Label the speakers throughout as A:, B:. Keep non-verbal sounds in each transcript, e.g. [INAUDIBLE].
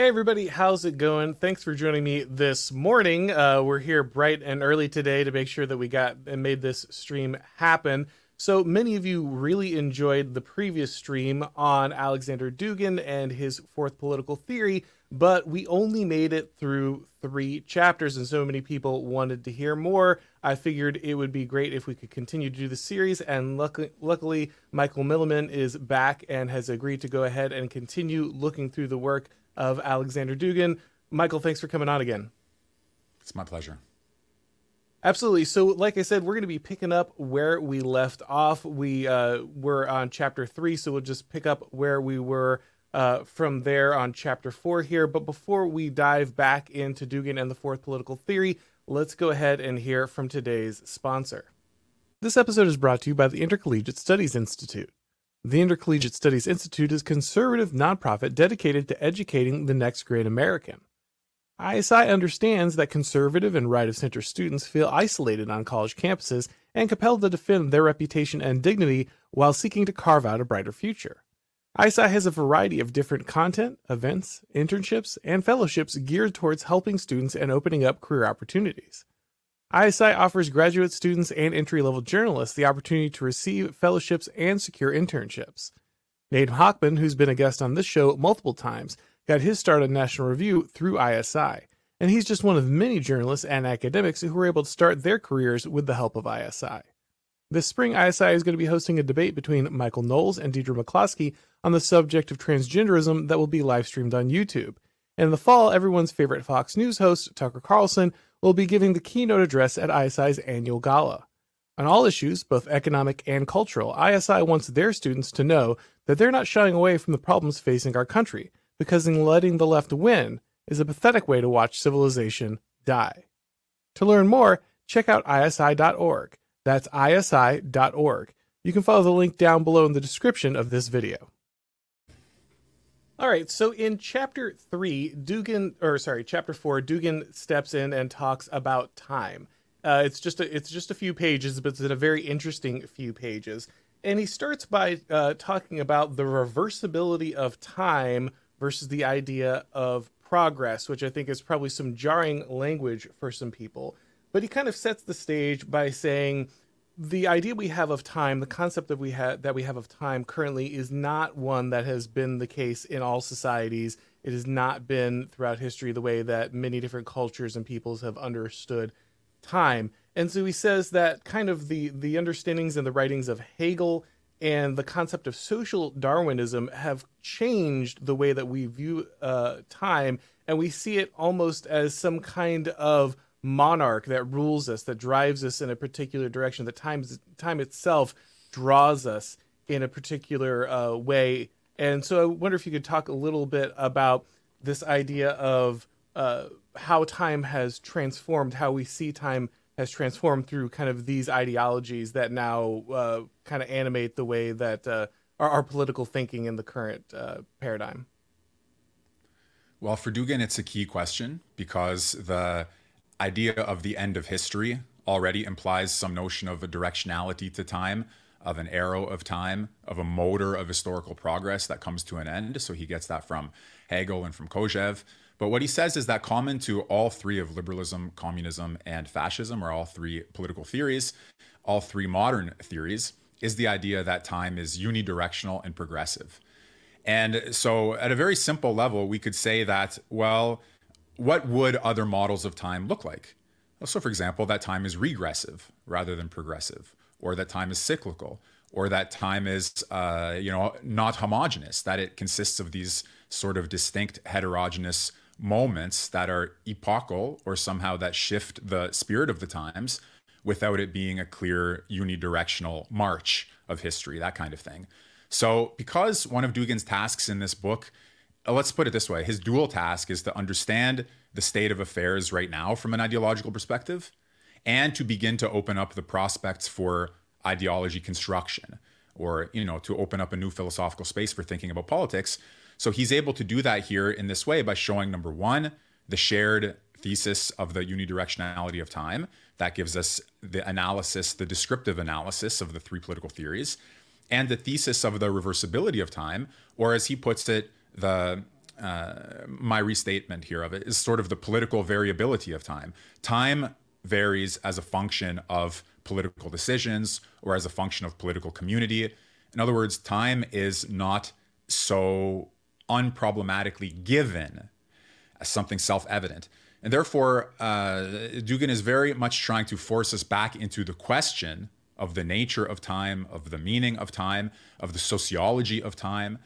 A: Hey everybody, how's it going? Thanks for joining me this morning. Uh, we're here bright and early today to make sure that we got and made this stream happen. So many of you really enjoyed the previous stream on Alexander Dugin and his fourth political theory, but we only made it through three chapters, and so many people wanted to hear more. I figured it would be great if we could continue to do the series, and luckily, luckily Michael Millerman is back and has agreed to go ahead and continue looking through the work of Alexander Dugin. Michael, thanks for coming on again.
B: It's my pleasure.
A: Absolutely. So, like I said, we're going to be picking up where we left off. We uh, were on chapter three, so we'll just pick up where we were uh, from there on chapter four here. But before we dive back into Dugin and the fourth political theory, let's go ahead and hear from today's sponsor. This episode is brought to you by the Intercollegiate Studies Institute. The Intercollegiate Studies Institute is a conservative nonprofit dedicated to educating the next great American. ISI understands that conservative and right of center students feel isolated on college campuses and compelled to defend their reputation and dignity while seeking to carve out a brighter future. ISI has a variety of different content, events, internships, and fellowships geared towards helping students and opening up career opportunities. ISI offers graduate students and entry level journalists the opportunity to receive fellowships and secure internships. Nate Hochman, who's been a guest on this show multiple times, got his start on National Review through ISI, and he's just one of many journalists and academics who were able to start their careers with the help of ISI. This spring, ISI is going to be hosting a debate between Michael Knowles and Deirdre McCloskey on the subject of transgenderism that will be live streamed on YouTube. In the fall, everyone's favorite Fox News host, Tucker Carlson, will be giving the keynote address at ISI's annual gala. On all issues, both economic and cultural, ISI wants their students to know that they're not shying away from the problems facing our country, because in letting the left win is a pathetic way to watch civilization die. To learn more, check out isi.org. That's isi.org. You can follow the link down below in the description of this video. All right, so in chapter three, Dugin, or sorry, chapter four, Dugin steps in and talks about time. Uh, it's just a, it's just a few pages, but it's a very interesting few pages. And he starts by uh, talking about the reversibility of time versus the idea of progress, which I think is probably some jarring language for some people. But he kind of sets the stage by saying the idea we have of time, the concept that we have that we have of time currently is not one that has been the case in all societies. It has not been throughout history the way that many different cultures and peoples have understood time. And so he says that kind of the the understandings and the writings of Hegel and the concept of social Darwinism have changed the way that we view uh, time, and we see it almost as some kind of monarch that rules us, that drives us in a particular direction. That time, time itself draws us in a particular uh, way. And so, I wonder if you could talk a little bit about this idea of uh, how time has transformed, how we see time has transformed through kind of these ideologies that now uh, kind of animate the way that uh, our, our, political thinking in the current uh, paradigm?
B: Well, for Dugin, it's a key question because the idea of the end of history already implies some notion of a directionality to time, of an arrow of time, of a motor of historical progress that comes to an end. So he gets that from Hegel and from Kojève. But what he says is that common to all three of liberalism, communism, and fascism, or all three political theories, all three modern theories, is the idea that time is unidirectional and progressive. And so, at a very simple level, we could say that, well, what would other models of time look like? So, for example, that time is regressive rather than progressive, or that time is cyclical, or that time is, uh, you know, not homogenous, that it consists of these sort of distinct heterogeneous moments that are epochal or somehow that shift the spirit of the times without it being a clear unidirectional march of history, that kind of thing. So, because one of Dugin's tasks in this book, Uh, let's put it this way his dual task is to understand the state of affairs right now from an ideological perspective and to begin to open up the prospects for ideology construction or you know to open up a new philosophical space for thinking about politics so he's able to do that here in this way by showing number one, the shared thesis of the unidirectionality of time. That gives us the analysis, the descriptive analysis of the three political theories, and the thesis of the reversibility of time, or as he puts it, the uh, my restatement here of it is sort of the political variability of time. Time varies as a function of political decisions or as a function of political community. In other words, time is not so unproblematically given as something self evident. And therefore, uh, Dugin is very much trying to force us back into the question of the nature of time, of the meaning of time, of the sociology of time,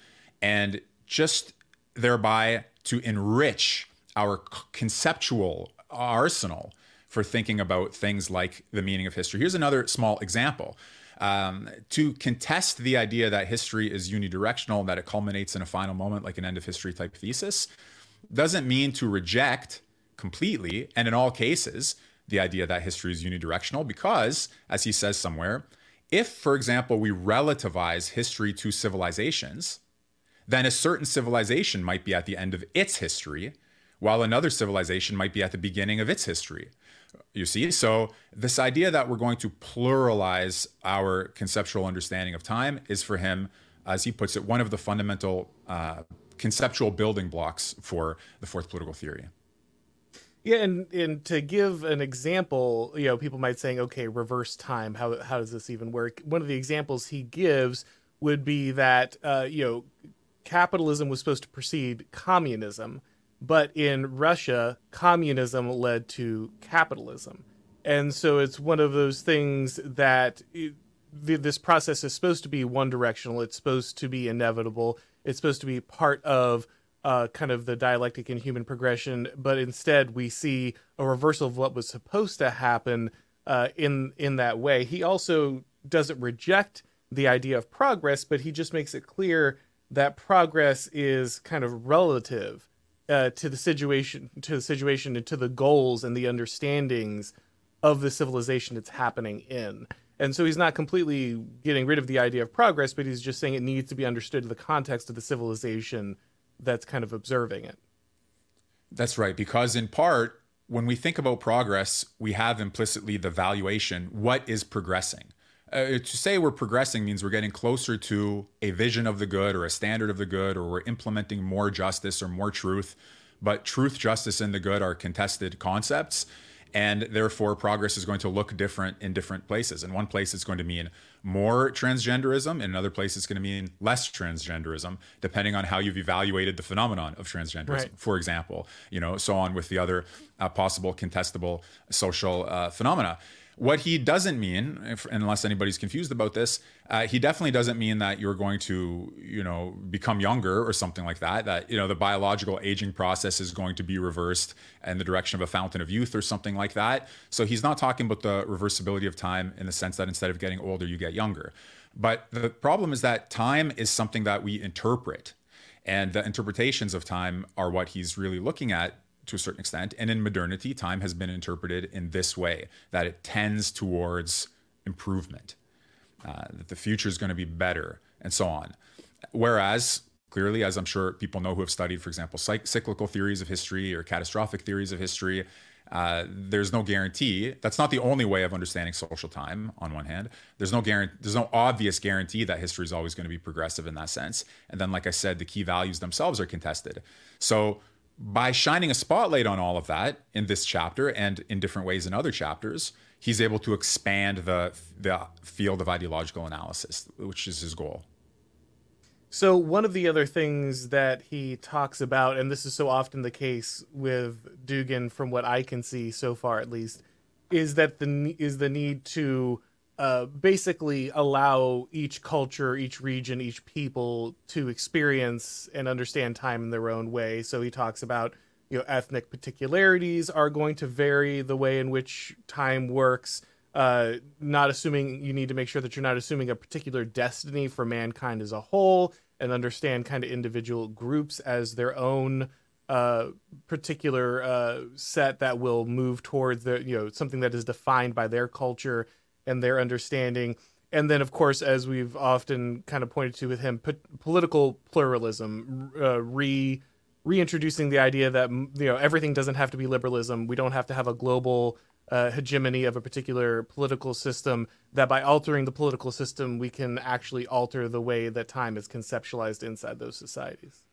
B: and just thereby to enrich our conceptual arsenal for thinking about things like the meaning of history. Here's another small example. Um, to contest the idea that history is unidirectional, that it culminates in a final moment like an end of history type thesis, doesn't mean to reject completely, and in all cases, the idea that history is unidirectional, because, as he says somewhere, if, for example, we relativize history to civilizations, then a certain civilization might be at the end of its history, while another civilization might be at the beginning of its history. You see? So, this idea that we're going to pluralize our conceptual understanding of time is for him, as he puts it, one of the fundamental uh, conceptual building blocks for the fourth political theory.
A: Yeah, and and to give an example, you know, people might saying, okay, reverse time. How how does this even work? One of the examples he gives would be that uh, you know, capitalism was supposed to precede communism, but in Russia, communism led to capitalism. And so it's one of those things that it, this process is supposed to be one directional, it's supposed to be inevitable, it's supposed to be part of uh, kind of the dialectic in human progression, but instead we see a reversal of what was supposed to happen uh, in in that way. He also doesn't reject the idea of progress, but he just makes it clear that progress is kind of relative uh, to the situation to the situation and to the goals and the understandings of the civilization it's happening in. And so he's not completely getting rid of the idea of progress but he's just saying it needs to be understood in the context of the civilization that's kind of observing it.
B: That's right because in part when we think about progress we have implicitly the valuation what is progressing uh, to say we're progressing means we're getting closer to a vision of the good or a standard of the good, or we're implementing more justice or more truth. But truth, justice, and the good are contested concepts. And therefore, progress is going to look different in different places. In one place, it's going to mean more transgenderism. In another place, it's going to mean less transgenderism, depending on how you've evaluated the phenomenon of transgenderism. Right. For example, you know, so on with the other uh, possible contestable social uh, phenomena. What he doesn't mean, if, unless anybody's confused about this, uh, he definitely doesn't mean that you're going to, you know, become younger or something like that. That you know the biological aging process is going to be reversed in the direction of a fountain of youth or something like that. So he's not talking about the reversibility of time in the sense that instead of getting older, you get younger. But the problem is that time is something that we interpret, and the interpretations of time are what he's really looking at to a certain extent. And in modernity, time has been interpreted in this way that it tends towards improvement, uh, that the future is going to be better, and so on. Whereas, clearly, as I'm sure people know who have studied, for example, cyclical theories of history or catastrophic theories of history, uh, there's no guarantee. That's not the only way of understanding social time. On one hand, there's no guarantee. There's no obvious guarantee that history is always going to be progressive in that sense. And then, like I said, the key values themselves are contested. So by shining a spotlight on all of that in this chapter and in different ways in other chapters, he's able to expand the the field of ideological analysis, which is his goal.
A: So one of the other things that he talks about, and this is so often the case with Dugin, from what I can see so far at least, is that the is the need to uh, basically allow each culture, each region, each people to experience and understand time in their own way. So he talks about you know ethnic particularities are going to vary the way in which time works. Uh, not assuming you need to make sure that you're not assuming a particular destiny for mankind as a whole, and understand kind of individual groups as their own uh, particular uh, set that will move towards the you know something that is defined by their culture and their understanding. And then, of course, as we've often kind of pointed to with him, po- political pluralism, uh, re reintroducing the idea that you know everything doesn't have to be liberalism. We don't have to have a global uh, hegemony of a particular political system. That by altering the political system, we can actually alter the way that time is conceptualized inside those societies.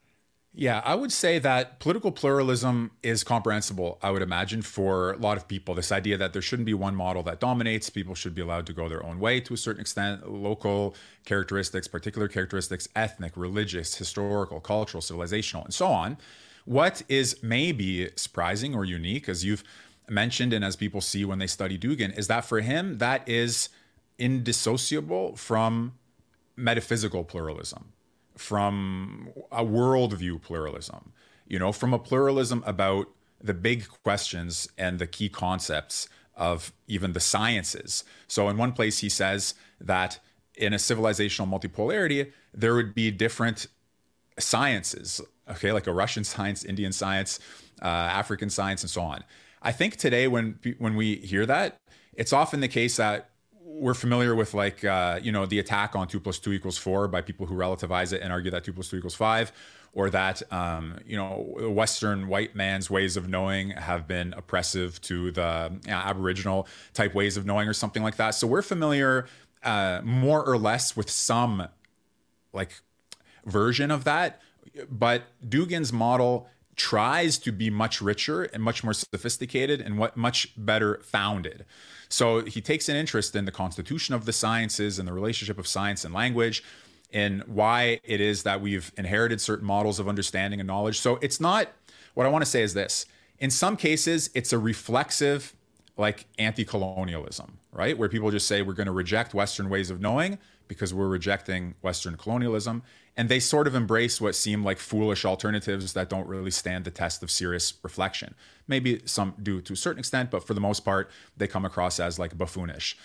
B: Yeah, I would say that political pluralism is comprehensible, I would imagine, for a lot of people. This idea that there shouldn't be one model that dominates, people should be allowed to go their own way to a certain extent, local characteristics, particular characteristics, ethnic, religious, historical, cultural, civilizational, and so on. What is maybe surprising or unique, as you've mentioned, and as people see when they study Dugin, is that for him, that is indissociable from metaphysical pluralism from a worldview pluralism, you know, from a pluralism about the big questions and the key concepts of even the sciences. So, in one place, he says that in a civilizational multipolarity, there would be different sciences, okay, like a Russian [LAUGHS] science, Indian science, uh, African science, and so on. I think today, when when we hear that, it's often the case that we're familiar with like uh, you know the attack on two plus two equals four by people who relativize it and argue that two plus two equals five or that um, you know western white man's ways of knowing have been oppressive to the you know, aboriginal type ways of knowing or something like that. So we're familiar uh, more or less with some like version of that but Dugin's model tries to be much richer and much more sophisticated and what much better founded so he takes an interest in the constitution of the sciences and the relationship of science and language and why it is that we've inherited certain models of understanding and knowledge. So it's not what I want to say is this. In some cases, it's a reflexive like anti-colonialism, right? Where people just say we're going to reject western ways of knowing because we're rejecting western colonialism and they sort of embrace what seem like foolish alternatives that don't really stand the test of serious reflection. Maybe some do to a certain extent, but for the most part, they come across as like buffoonish.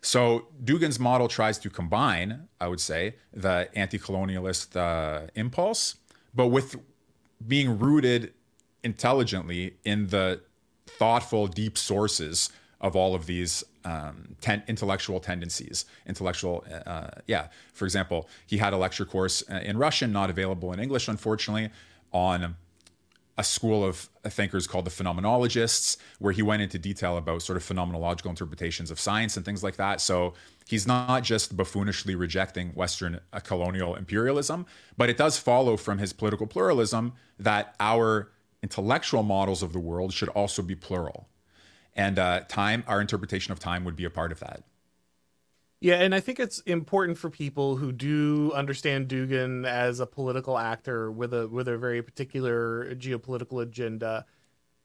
B: So Dugin's model tries to combine, I would say, the anti-colonialist uh, impulse, but with being rooted intelligently in the thoughtful, deep sources of all of these um, ten- intellectual tendencies, intellectual, uh, yeah. For example, he had a lecture course uh, in Russian, not available in English, unfortunately, on a school of thinkers called the phenomenologists, where he went into detail about sort of phenomenological interpretations of science and things like that. So he's not just buffoonishly rejecting Western uh, colonial imperialism, but it does follow from his political pluralism that our intellectual models of the world should also be plural and uh, time our interpretation of time would be a part of that.
A: Yeah and i think it's important for people who do understand dugin as a political actor with a with a very particular geopolitical agenda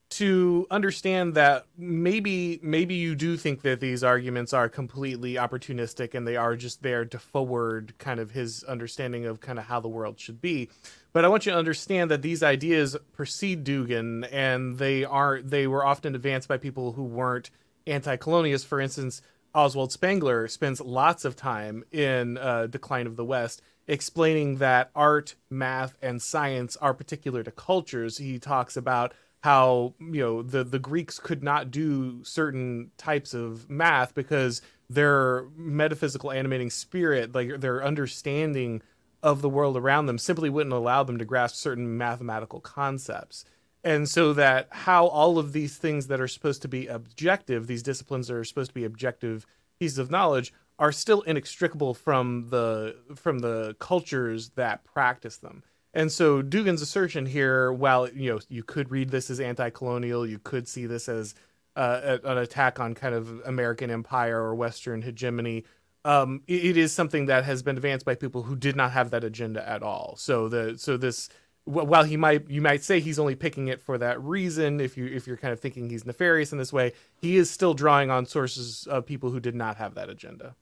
A: to understand that maybe maybe you do think that these arguments are completely opportunistic and they are just there to forward kind of his understanding of kind of how the world should be but I want you to understand that these ideas precede Dugin, and they are they were often advanced by people who weren't anti-colonialists. For instance, Oswald Spengler spends lots of time in uh, Decline of the West explaining that art, math, and science are particular to cultures. He talks about how you know the the Greeks could not do certain types of math because their metaphysical animating spirit, like their understanding of the world around them simply wouldn't allow them to grasp certain mathematical concepts. And so that how all of these things that are supposed to be objective, these disciplines that are supposed to be objective pieces of knowledge, are still inextricable from the from the cultures that practice them. And so Dugin's assertion here, while you know you could read this as anti-colonial, you could see this as uh, an attack on kind of American empire or Western hegemony, um, it, it is something that has been advanced by people who did not have that agenda at all. So the so this while he might you might say he's only picking it for that reason if you if you're kind of thinking he's nefarious in this way he is still drawing on sources of people who did not have that agenda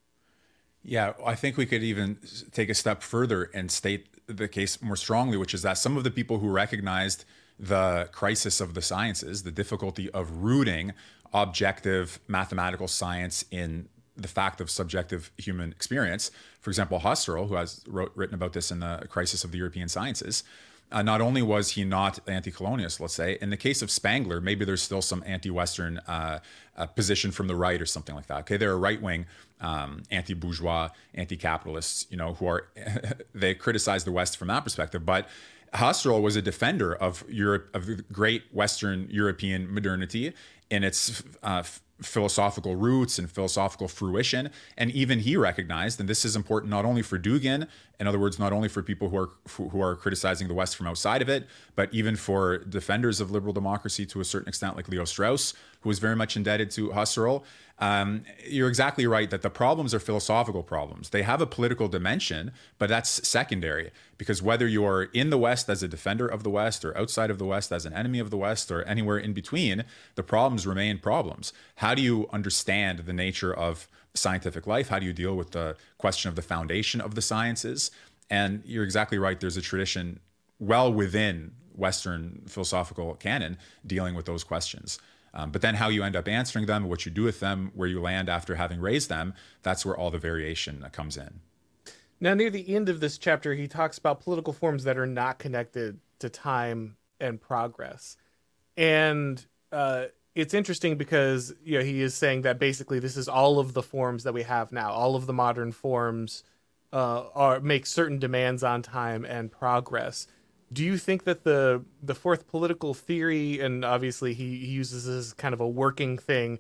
B: yeah i think we could even take a step further and state the case more strongly which is that some of the people who recognized the crisis of the sciences the difficulty of rooting objective mathematical science in the fact of subjective human experience. For example, Husserl, who has wrote, written about this in the Crisis of the European Sciences, uh, not only was he not anti-colonialist, let's say, in the case of Spengler, maybe there's still some anti-Western uh, uh, position from the right or something like that. Okay, they're a right-wing um, anti-bourgeois, anti-capitalists, you know, who are [LAUGHS] they criticize the West from that perspective, but Husserl was a defender of Europe, of great Western European modernity in its uh, philosophical roots and philosophical fruition. And even he recognized, and this is important not only for Dugin In other words, not only for people who are who are criticizing the West from outside of it, but even for defenders of liberal democracy to a certain extent, like Leo Strauss, who is very much indebted to Husserl. Um, you're exactly right that the problems are philosophical problems. They have a political dimension, but that's secondary because whether you're in the West as a defender of the West or outside of the West as an enemy of the West or anywhere in between, the problems remain problems. How do you understand the nature of scientific life? How do you deal with the question of the foundation of the sciences? And you're exactly right. There's a tradition well within Western philosophical canon dealing with those questions. Um, but then how you end up answering them, what you do with them, where you land after having raised them, that's where all the variation comes in.
A: Now, near the end of this chapter, he talks about political forms that are not connected to time and progress. And uh, it's interesting because you know he is saying that basically this is all of the forms that we have now, all of the modern forms uh, are make certain demands on time and progress do you think that the the fourth political theory and obviously he, he uses this as kind of a working thing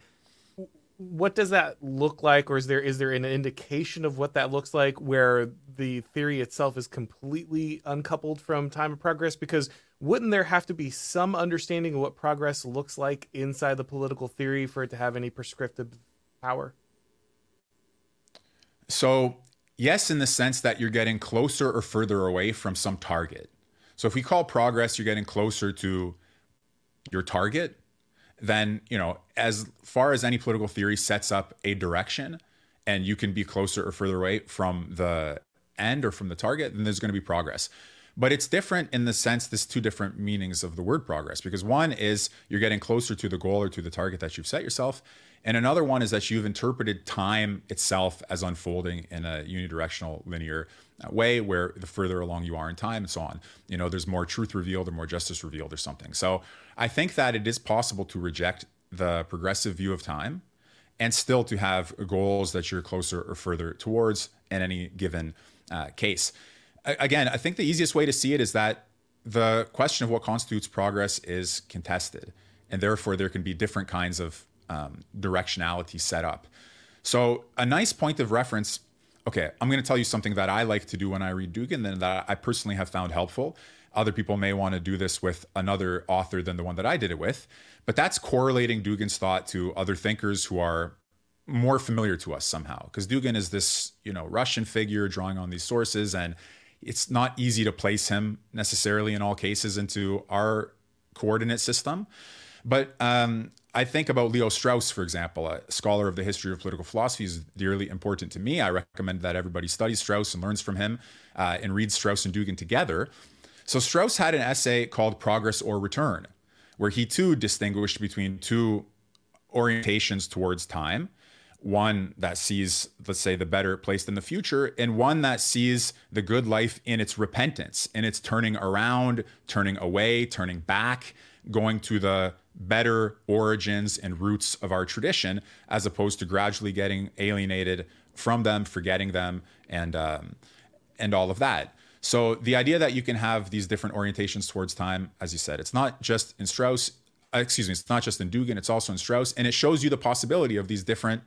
A: what does that look like? Or is there is there an indication of what that looks like where the theory itself is completely uncoupled from time of progress? Because wouldn't there have to be some understanding of what progress looks like inside the political theory for it to have any prescriptive power?
B: So yes in the sense that you're getting closer or further away from some target so if we call progress, you're getting closer to your target, then, you know, as far as any political theory sets up a direction and you can be closer or further away from the end or from the target, then there's going to be progress. But it's different in the sense there's two different meanings of the word progress because one is you're getting closer to the goal or to the target that you've set yourself. And another one is that you've interpreted time itself as unfolding in a unidirectional linear uh, way where the further along you are in time and so on, you know, there's more truth revealed or more justice revealed or something. So I think that it is possible to reject the progressive view of time and still to have goals that you're closer or further towards in any given uh, case. Again, I think the easiest way to see it is that the question of what constitutes progress is contested, and therefore there can be different kinds of um, directionality set up. So, a nice point of reference. Okay, I'm going to tell you something that I like to do when I read Dugin, and that I personally have found helpful. Other people may want to do this with another author than the one that I did it with, but that's correlating Dugin's thought to other thinkers who are more familiar to us somehow. Because Dugin is this, you know, Russian figure drawing on these sources, and it's not easy to place him necessarily in all cases into our coordinate system. But um, I think about Leo Strauss, for example, a scholar of the history of political philosophy, is dearly important to me. I recommend that everybody studies Strauss and learns from him uh, and reads Strauss and Dugin together. So Strauss had an essay called Progress or Return, where he too distinguished between two orientations towards time one that sees, let's say, the better place in the future, and one that sees the good life in its repentance, in its turning around, turning away, turning back, going to the better origins and roots of our tradition, as opposed to gradually getting alienated from them, forgetting them, and um, and all of that. So the idea that you can have these different orientations towards time, as you said, it's not just in Strauss. Excuse me, it's not just in Dugin, it's also in Strauss, and it shows you the possibility of these different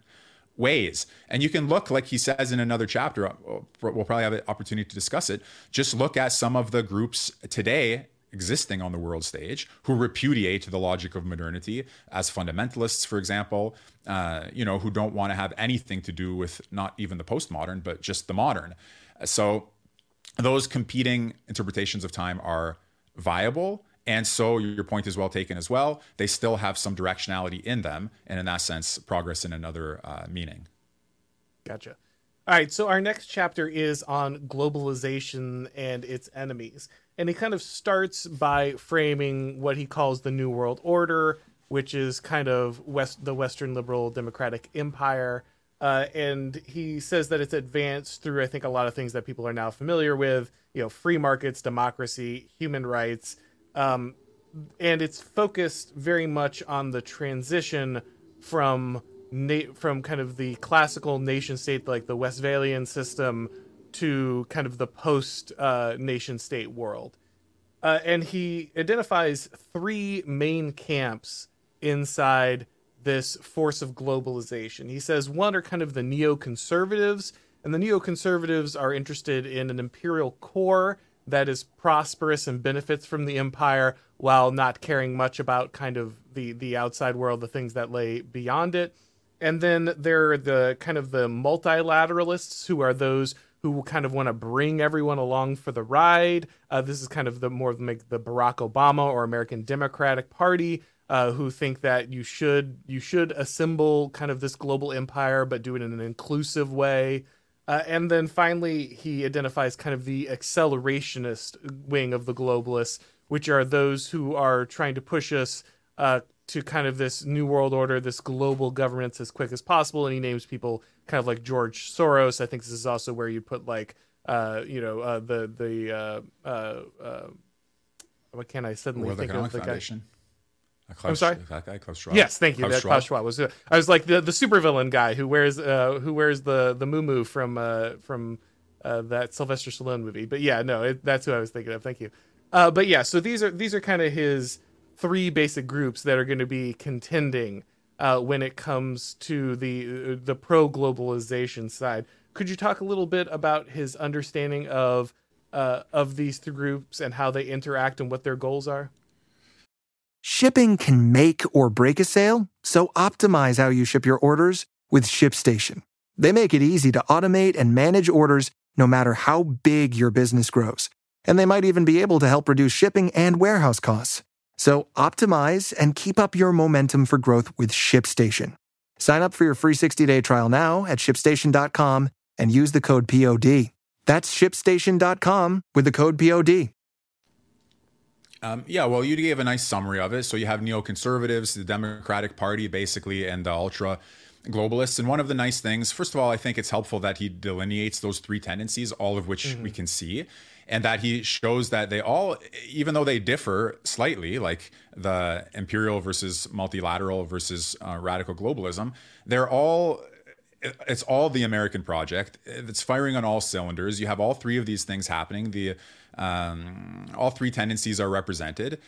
B: ways. And you can look, like he says in another chapter, we'll probably have an opportunity to discuss it. Just look at some of the groups today existing on the world stage who repudiate the logic of modernity as fundamentalists, for example, uh, you know, who don't want to have anything to do with not even the postmodern, but just the modern. So those competing interpretations of time are viable. And so your point is well taken as well. They still have some directionality in them. And in that sense, progress in another uh, meaning.
A: Gotcha. All right. So our next chapter is on globalization and its enemies and he kind of starts by framing what he calls the New World Order, which is kind of West the Western liberal democratic empire. Uh, and he says that it's advanced through, I think, a lot of things that people are now familiar with. You know, free markets, democracy, human rights, um, and it's focused very much on the transition from na- from kind of the classical nation state, like the Westphalian system, to kind of the post uh, nation state world. Uh, and he identifies three main camps inside this force of globalization. He says one are kind of the neoconservatives, And the neoconservatives are interested in an imperial core that is prosperous and benefits from the empire while not caring much about kind of the the outside world, the things that lay beyond it. And then there are the kind of the multilateralists who are those who kind of want to bring everyone along for the ride. Uh, this is kind of the more like the Barack Obama or American Democratic Party. Uh, who think that you should you should assemble kind of this global empire, but do it in an inclusive way. Uh, and then finally, he identifies kind of the accelerationist wing of the globalists, which are those who are trying to push us uh, to kind of this new world order, this global governance as quick as possible. And he names people kind of like George Soros. I think this is also where you put like, uh, you know, uh, the the uh, uh, uh, what can I suddenly
B: World
A: think
B: Economic
A: of the
B: Foundation.
A: guy?
B: Klaus,
A: I'm sorry?
B: That guy, Klaus Schwab.
A: Yes, thank you.
B: Klaus
A: that Klaus Schwab was. I was like the the supervillain guy who wears uh who wears the the moo from uh from uh that Sylvester Stallone movie. But yeah, no, it, that's who I was thinking of. Thank you. Uh, but yeah, so these are these are kind of his three basic groups that are going to be contending uh, when it comes to the the pro globalization side. Could you talk a little bit about his understanding of uh, of these three groups and how they interact and what their goals are?
C: Shipping can make or break a sale, so optimize how you ship your orders with ShipStation. They make it easy to automate and manage orders no matter how big your business grows. And they might even be able to help reduce shipping and warehouse costs. So optimize and keep up your momentum for growth with ShipStation. Sign up for your free 60-day trial now at shipstation.com and use the code POD. That's shipstation.com with the code POD.
B: Um, yeah, well, you gave a nice summary of it. So you have neoconservatives, the Democratic Party, basically, and the ultra globalists. And one of the nice things, first of all, I think it's helpful that he delineates those three tendencies, all of which mm-hmm. we can see, and that he shows that they all, even though they differ slightly, like the imperial versus multilateral versus uh, radical globalism, they're all it's all the American project. It's firing on all cylinders. You have all three of these things happening. The um, all three tendencies are represented,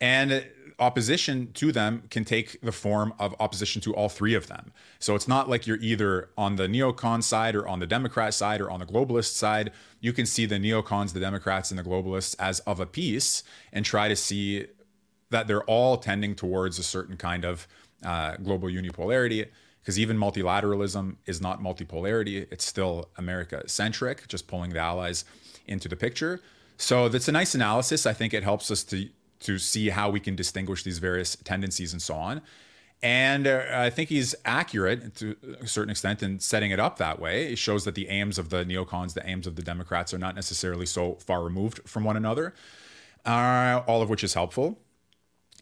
B: and opposition to them can take the form of opposition to all three of them. So it's not like you're either on the neocon side or on the Democrat side or on the globalist side. You can see the neocons, the Democrats, and the globalists as of a piece and try to see that they're all tending towards a certain kind of uh, global unipolarity because even multilateralism is not multipolarity. It's still America centric, just pulling the allies into the picture. So that's a nice analysis. I think it helps us to to see how we can distinguish these various tendencies and so on. And uh, I think he's accurate to a certain extent in setting it up that way. It shows that the aims of the neocons, the aims of the Democrats, are not necessarily so far removed from one another, uh, all of which is helpful.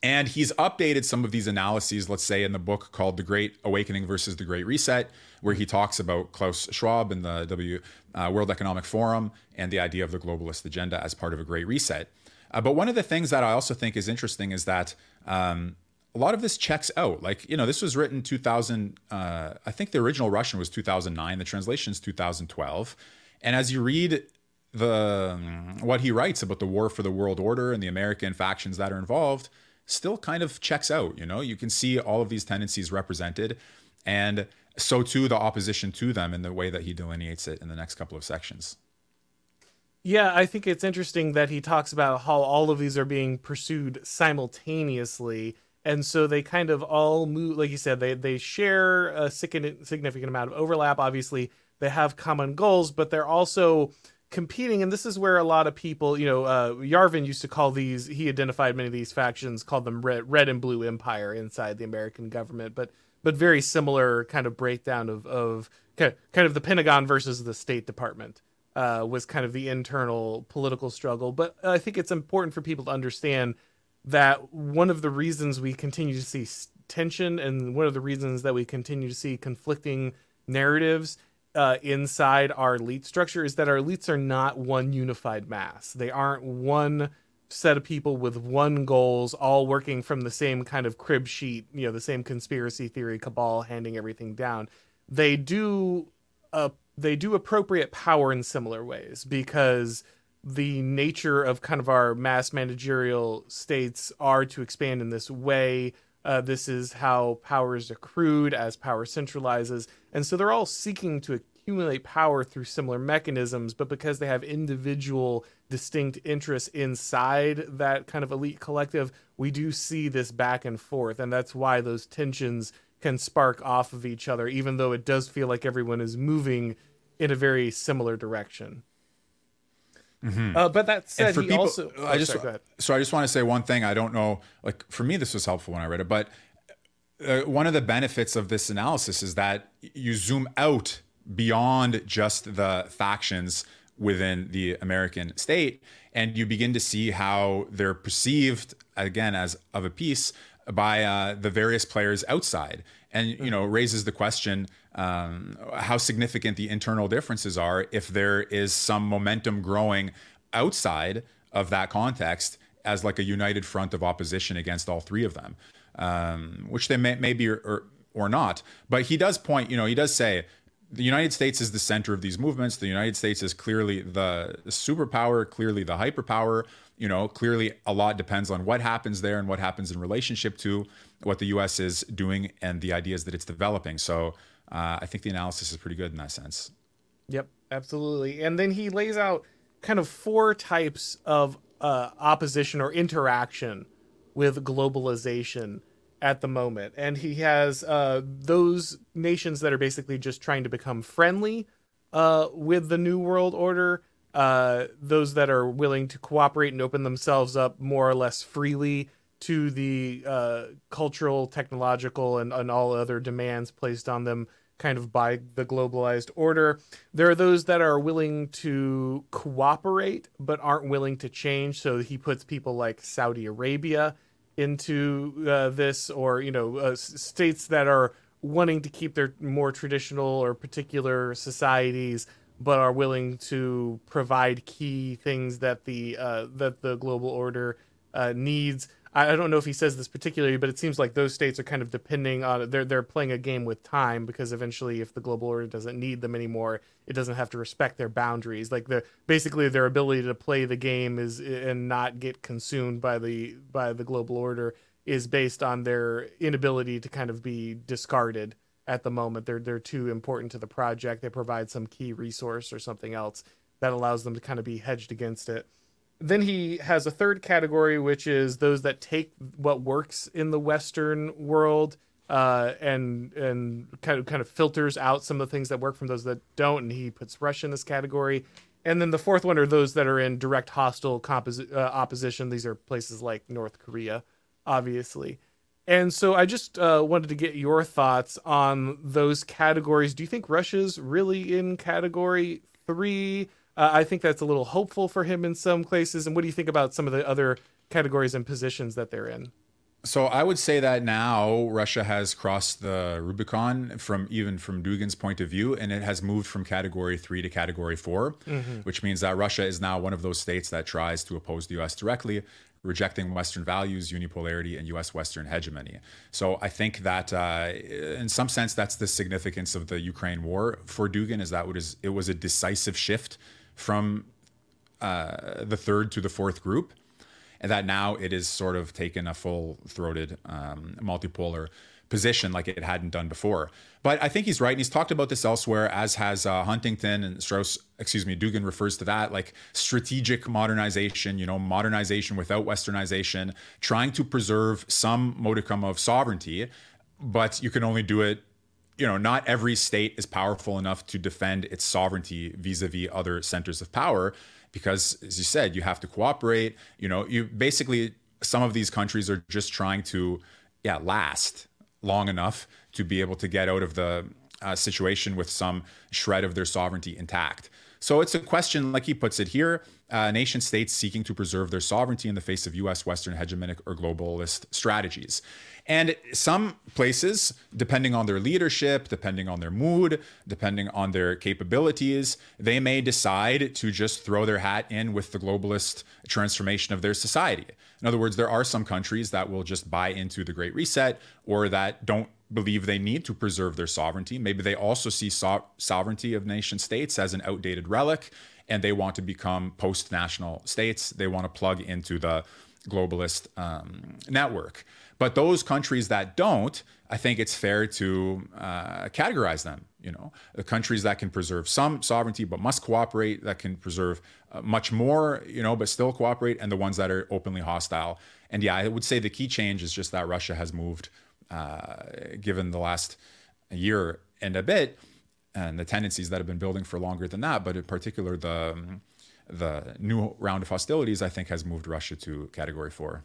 B: And he's updated some of these analyses, let's say in the book called The Great Awakening versus the Great Reset, where he talks about Klaus Schwab and the W uh, World Economic Forum and the idea of the globalist agenda as part of a Great Reset. Uh, but one of the things that I also think is interesting is that um, a lot of this checks out. Like, you know, this was written 2000, uh, I think the original Russian was 2009, the translation is 2012. And as you read the um, what he writes about the war for the world order and the American factions that are involved, still kind of checks out. You know, you can see all of these tendencies represented, and so too the opposition to them in the way that he delineates it in the next couple of sections.
A: Yeah, I think it's interesting that he talks about how all of these are being pursued simultaneously. And so they kind of all move, like you said, they, they share a significant amount of overlap. Obviously, they have common goals, but they're also competing and this is where a lot of people you know uh, yarvin used to call these he identified many of these factions called them red, red and blue empire inside the american government but but very similar kind of breakdown of of kind of the pentagon versus the state department uh, was kind of the internal political struggle but i think it's important for people to understand that one of the reasons we continue to see tension and one of the reasons that we continue to see conflicting narratives uh, inside our elite structure is that our elites are not one unified mass. They aren't one set of people with one goals, all working from the same kind of crib sheet, you know, the same conspiracy theory cabal handing everything down. They do uh, they do appropriate power in similar ways because the nature of kind of our mass managerial states are to expand in this way uh, this is how power is accrued as power centralizes. And so they're all seeking to accumulate power through similar mechanisms, but because they have individual distinct interests inside that kind of elite collective, we do see this back and forth. And that's why those tensions can spark off of each other, even though it does feel like everyone is moving in a very similar direction. Mm-hmm. Uh, but that said, he people, also.
B: Oh, I just sorry, so I just want to say one thing. I don't know. Like for me, this was helpful when I read it, but uh, one of the benefits of this analysis is that you zoom out beyond just the factions within the American state, and you begin to see how they're perceived again as of a piece by uh, the various players outside, and you know raises the question um, how significant the internal differences are if there is some momentum growing outside of that context as like a united front of opposition against all three of them, um, which they may, may be or, or, or not. But he does point, you know, he does say the United States is the center of these movements. The United States is clearly the superpower, clearly the hyperpower. You know, clearly a lot depends on what happens there and what happens in relationship to what the U.S. is doing and the ideas that it's developing. So uh, I think the analysis is pretty good in that sense.
A: Yep, absolutely. And then he lays out kind of four types of uh, opposition or interaction with globalization at the moment. And he has uh, those nations that are basically just trying to become friendly uh, with the New World Order, uh, those that are willing to cooperate and open themselves up more or less freely to the uh, cultural, technological, and, and all other demands placed on them kind of by the globalized order. There are those that are willing to cooperate but aren't willing to change. So he puts people like Saudi Arabia into uh, this, or you know, uh, states that are wanting to keep their more traditional or particular societies but are willing to provide key things that the uh, that the global order uh, needs. I don't know if he says this particularly, but it seems like those states are kind of depending on they're they're playing a game with time because eventually, if the global order doesn't need them anymore, it doesn't have to respect their boundaries. Like the basically their ability to play the game is and not get consumed by the by the global order is based on their inability to kind of be discarded at the moment. They're they're too important to the project. They provide some key resource or something else that allows them to kind of be hedged against it then he has a third category, which is those that take what works in the Western world uh, and and kind of kind of filters out some of the things that work from those that don't, and he puts Russia in this category. And then the fourth one are those that are in direct hostile composi- uh, opposition. These are places like North Korea, obviously. And so I just uh, wanted to get your thoughts on those categories. Do you think Russia's really in category three? Uh, I think that's a little hopeful for him in some places. And what do you think about some of the other categories and positions that they're in?
B: So I would say that now Russia has crossed the Rubicon from even from Dugin's point of view, and it has moved from category three to category 4 mm-hmm. which means that Russia is now one of those states that tries to oppose the U.S. directly, rejecting Western values, unipolarity, and U.S. Western hegemony. So I think that, uh, in some sense, that's the significance of the Ukraine war for Dugin. Is that it was a decisive shift from uh, the third to the fourth group, and that now it is sort of taken a full throated um, multipolar position like it hadn't done before. But I think he's right, and he's talked about this elsewhere, as has uh, Huntington and Strauss. Excuse me, Dugin refers to that like strategic modernization. You know, modernization without westernization, trying to preserve some modicum of sovereignty, but you can only do it you know, not every state is powerful enough to defend its sovereignty vis-a-vis other centers of power because as you said, you have to cooperate, you know, you basically some of these countries are just trying to yeah, last long enough to be able to get out of the uh, situation with some shred of their sovereignty intact. So it's a question, like he puts it here uh, nation states seeking to preserve their sovereignty in the face of US Western hegemonic or globalist strategies. And some places, depending on their leadership, depending on their mood, depending on their capabilities, they may decide to just throw their hat in with the globalist transformation of their society. In other words, there are some countries that will just buy into the Great Reset or that don't believe they need to preserve their sovereignty. Maybe they also see so- sovereignty of nation states as an outdated relic and they want to become post national states. They want to plug into the globalist um, network. But those countries that don't, I think it's fair to uh, categorize them. You know, the countries that can preserve some sovereignty but must cooperate, that can preserve uh, much more, you know, but still cooperate, and the ones that are openly hostile. And yeah, I would say the key change is just that Russia has moved, uh, given the last year and a bit, and the tendencies that have been building for longer than that. But in particular, the the new round of hostilities, I think, has moved Russia to Category Four.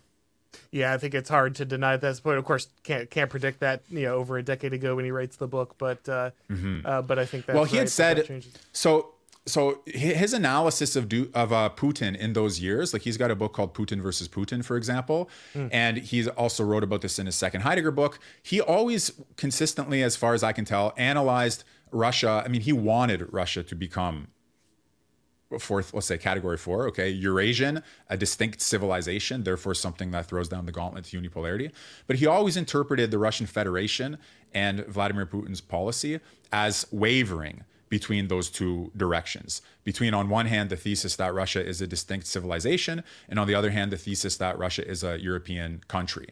A: Yeah, I think it's hard to deny that point. Of course, can't can't predict that you know over a decade ago when he writes the book, but uh, mm-hmm. uh, but I think that's
B: well, he
A: right,
B: had said so. So his analysis of do, of uh, Putin in those years, like he's got a book called Putin versus Putin, for example, mm. and he's also wrote about this in his second Heidegger book. He always consistently, as far as I can tell, analyzed Russia. I mean, he wanted Russia to become fourth, let's say category four, okay, Eurasian, a distinct civilization, therefore something that throws down the gauntlet to unipolarity. But he always interpreted the Russian Federation and Vladimir Putin's policy as wavering between those two directions. Between, on one hand, the thesis that Russia is a distinct civilization, and on the other hand, the thesis that Russia is a European country.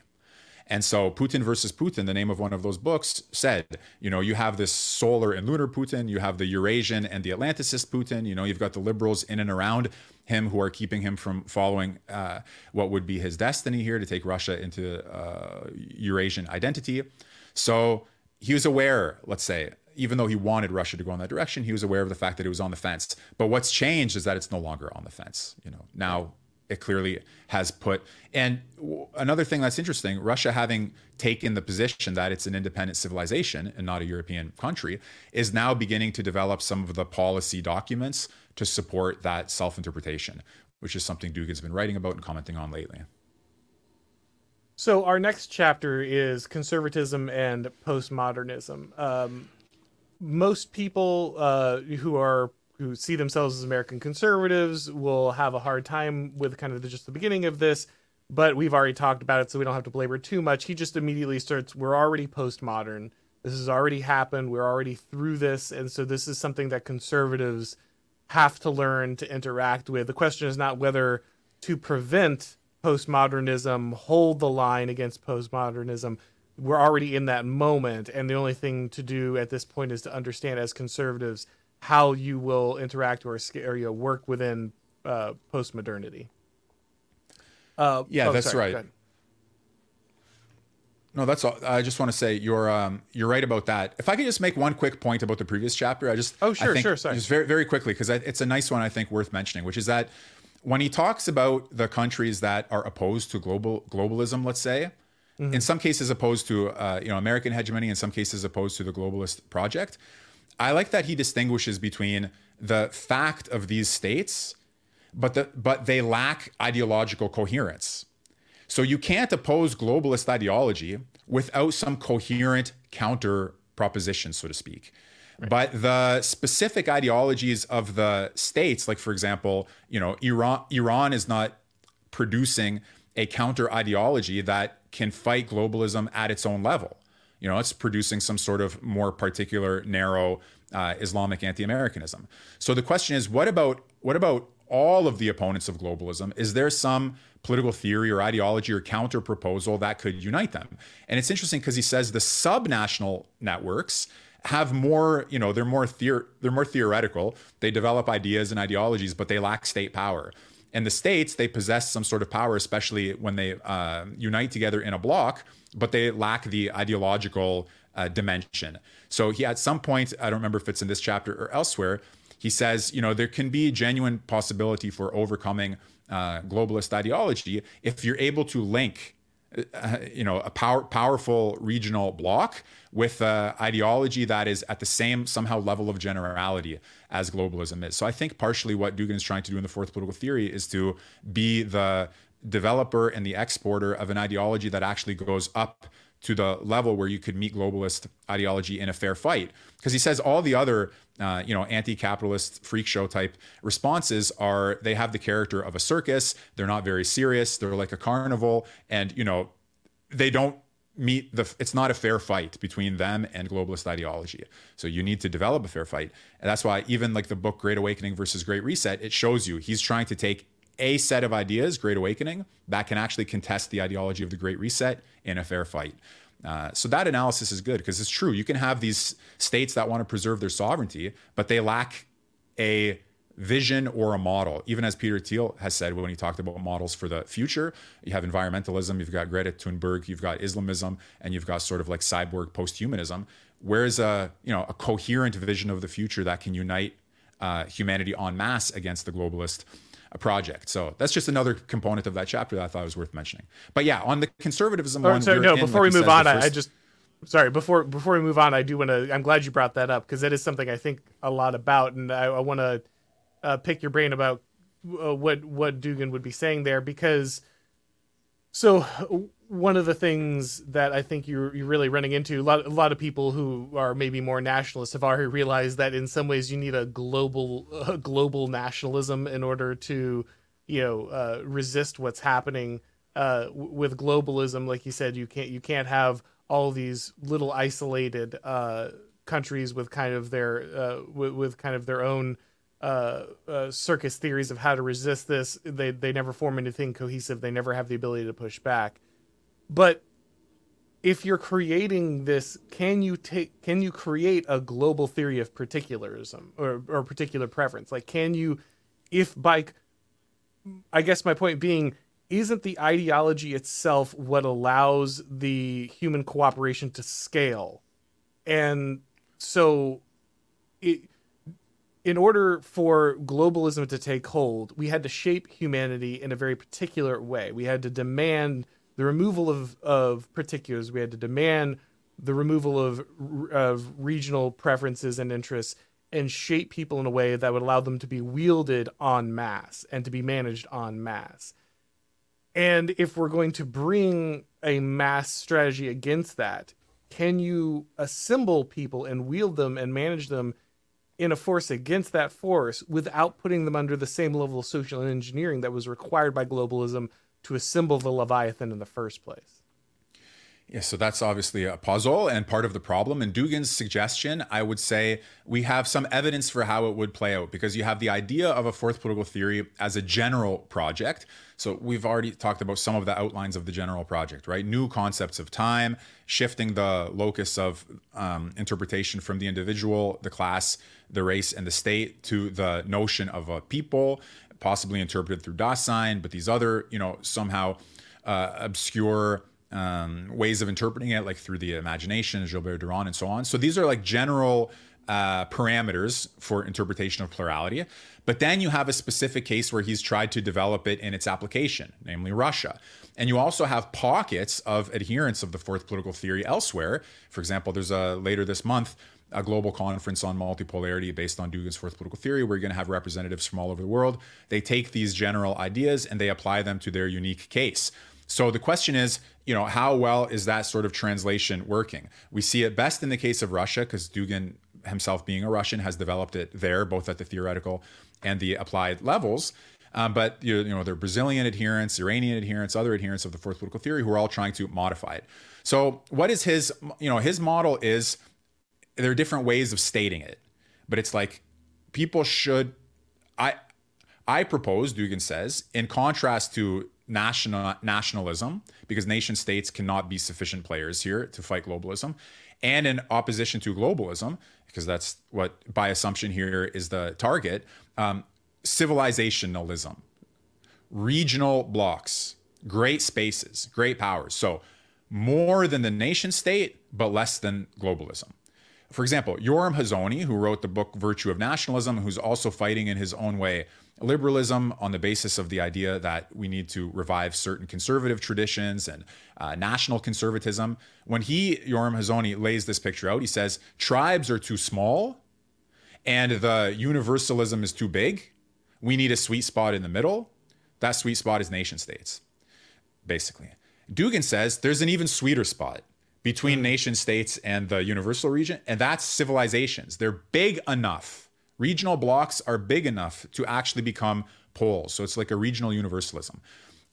B: And so Putin versus Putin, the name of one of those books, said, you know, you have this solar and lunar Putin, you have the Eurasian and the Atlanticist Putin, you know, you've got the liberals in and around him who are keeping him from following uh, what would be his destiny here to take Russia into uh, Eurasian identity. So he was aware, let's say, even though he wanted Russia to go in that direction, he was aware of the fact that it was on the fence. But what's changed is that it's no longer on the fence. You know, now it clearly has put. And another thing that's interesting Russia having taken the position that it's an independent civilization and not a European country is now beginning to develop some of the policy documents to support that self interpretation, which is something Dugin's been writing about and commenting on lately.
A: So, our next chapter is conservatism and postmodernism. Um, most people uh, who are who see themselves as American conservatives will have a hard time with kind of the, just the beginning of this, but we've already talked about it, so we don't have to belabor too much. He just immediately starts, we're already postmodern. This has already happened. We're already through this. And so this is something that conservatives have to learn to interact with. The question is not whether to prevent postmodernism, hold the line against postmodernism. We're already in that moment. And the only thing to do at this point is to understand as conservatives how you will interact or, or you know, work within uh, post modernity.
B: Uh, yeah, oh, that's sorry, right. No, that's all. I just want to say you're um, you're right about that. If I could just make one quick point about the previous chapter, I just
A: oh sure
B: think,
A: sure sorry
B: just very very quickly because it's a nice one I think worth mentioning, which is that when he talks about the countries that are opposed to global globalism, let's say, mm-hmm. in some cases opposed to uh, you know American hegemony, in some cases opposed to the globalist project, I like that he distinguishes between the fact of these states, but the, but they lack ideological coherence. So you can't oppose globalist ideology without some coherent counter proposition, so to speak. Right. But the specific ideologies of the states, like for example, you know, Iran Iran is not producing a counter ideology that can fight globalism at its own level. You know, it's producing some sort of more particular, narrow uh, Islamic anti-Americanism. So the question is, what about what about all of the opponents of globalism? Is there some political theory or ideology or counter proposal that could unite them? And it's interesting because he says the subnational networks have more, you know, they're more theor- they're more theoretical. They develop ideas and ideologies, but they lack state power. And the states, they possess some sort of power, especially when they uh, unite together in a block but they lack the ideological uh, dimension. So he at some point, I don't remember if it's in this chapter or elsewhere, he says, you know, there can be genuine possibility for overcoming uh, globalist ideology if you're able to link, uh, you know, a power, powerful regional bloc with uh, ideology that is at the same somehow level of generality as globalism is. So I think partially what Dugin is trying to do in the fourth political theory is to be the developer and the exporter of an ideology that actually goes up to the level where you could meet globalist ideology in a fair fight. Because he says all the other, uh, you know, anti-capitalist freak show type responses are they have the character of a circus. They're not very serious. They're like a carnival, and you know, they don't meet the. It's not a fair fight between them and globalist ideology. So you need to develop a fair fight, and that's why even like the book Great Awakening versus Great Reset, it shows you he's trying to take a set of ideas, Great Awakening, that can actually contest the ideology of the Great Reset in a fair fight. Uh, so that analysis is good because it's true. You can have these states that want to preserve their sovereignty, but they lack a vision or a model. Even as Peter Thiel has said when he talked about models for the future, you have environmentalism, you've got Greta Thunberg, you've got Islamism, and you've got sort of like cyborg post-humanism. Where's a you know a coherent vision of the future that can unite uh, humanity en masse against the globalist a project. So that's just another component of that chapter that I thought was worth mentioning. But yeah, on the conservatism
A: oh,
B: one.
A: Sorry, no, before like we move said, on, first... I, I just sorry before before we move on, I do want to. I'm glad you brought that up because that is something I think a lot about, and I, I want to uh, pick your brain about uh, what what Dugin would be saying there because. So one of the things that I think you're, you're really running into a lot, a lot of people who are maybe more nationalists have already realized that in some ways you need a global [LAUGHS] a global nationalism in order to you know uh, resist what's happening uh, with globalism. Like you said, you can't you can't have all these little isolated uh, countries with kind of their uh, with, with, kind of their own uh, uh, circus theories of how to resist this. They they never form anything cohesive. They never have the ability to push back but if you're creating this, can you take can you create a global theory of particularism or or particular preference? Like can you if by I guess my point being isn't the ideology itself what allows the human cooperation to scale? And so it in order for globalism to take hold, we had to shape humanity in a very particular way. We had to demand the removal of, of particulars. We had to demand the removal of, of regional preferences and interests and shape people in a way that would allow them to be wielded en masse and to be managed en masse. And if we're going to bring a mass strategy against that, can you assemble people and wield them and manage them in a force against that force without putting them under the same level of social engineering that was required by globalism to assemble the Leviathan in the first place.
B: Yeah, so that's obviously a puzzle and part of the problem. And Dugin's suggestion, I would say we have some evidence for how it would play out because you have the idea of a fourth political theory as a general project. So we've already talked about some of the outlines of the general project, right? New concepts of time, shifting the locus of um, interpretation from the individual, the class, the race, and the state to the notion of a people, possibly interpreted through Dasein, but these other, you know, somehow uh, obscure um, ways of interpreting it, like through the imagination, Gilbert Durand, and so on. So these are like general uh, parameters for interpretation of plurality. But then you have a specific case where he's tried to develop it in its application, namely Russia. And you also have pockets of adherence of the fourth political theory elsewhere. For example, there's a later this month a global conference on multipolarity based on Dugin's fourth political theory. We're going to have representatives from all over the world. They take these general ideas and they apply them to their unique case. So the question is, you know, how well is that sort of translation working? We see it best in the case of Russia because Dugin himself being a Russian has developed it there, both at the theoretical and the applied levels. Um, but you know, there are Brazilian adherents, Iranian adherents, other adherents of the fourth political theory who are all trying to modify it. So what is his, you know, his model is there are different ways of stating it, but it's like people should. I I propose, Dugin says, in contrast to national nationalism, because nation states cannot be sufficient players here to fight globalism, and in opposition to globalism, because that's what by assumption here is the target. Um, civilizationalism, regional blocks, great spaces, great powers. So more than the nation state, but less than globalism. For example, Yoram Hazony, who wrote the book Virtue of Nationalism, who's also fighting in his own way liberalism on the basis of the idea that we need to revive certain conservative traditions and uh, national conservatism. When he, Yoram Hazony, lays this picture out, he says tribes are too small and the universalism is too big. We need a sweet spot in the middle. That sweet spot is nation states, basically. Dugin says there's an even sweeter spot between mm. nation states and the universal region, and that's civilizations. They're big enough. Regional blocks are big enough to actually become poles. So it's like a regional universalism.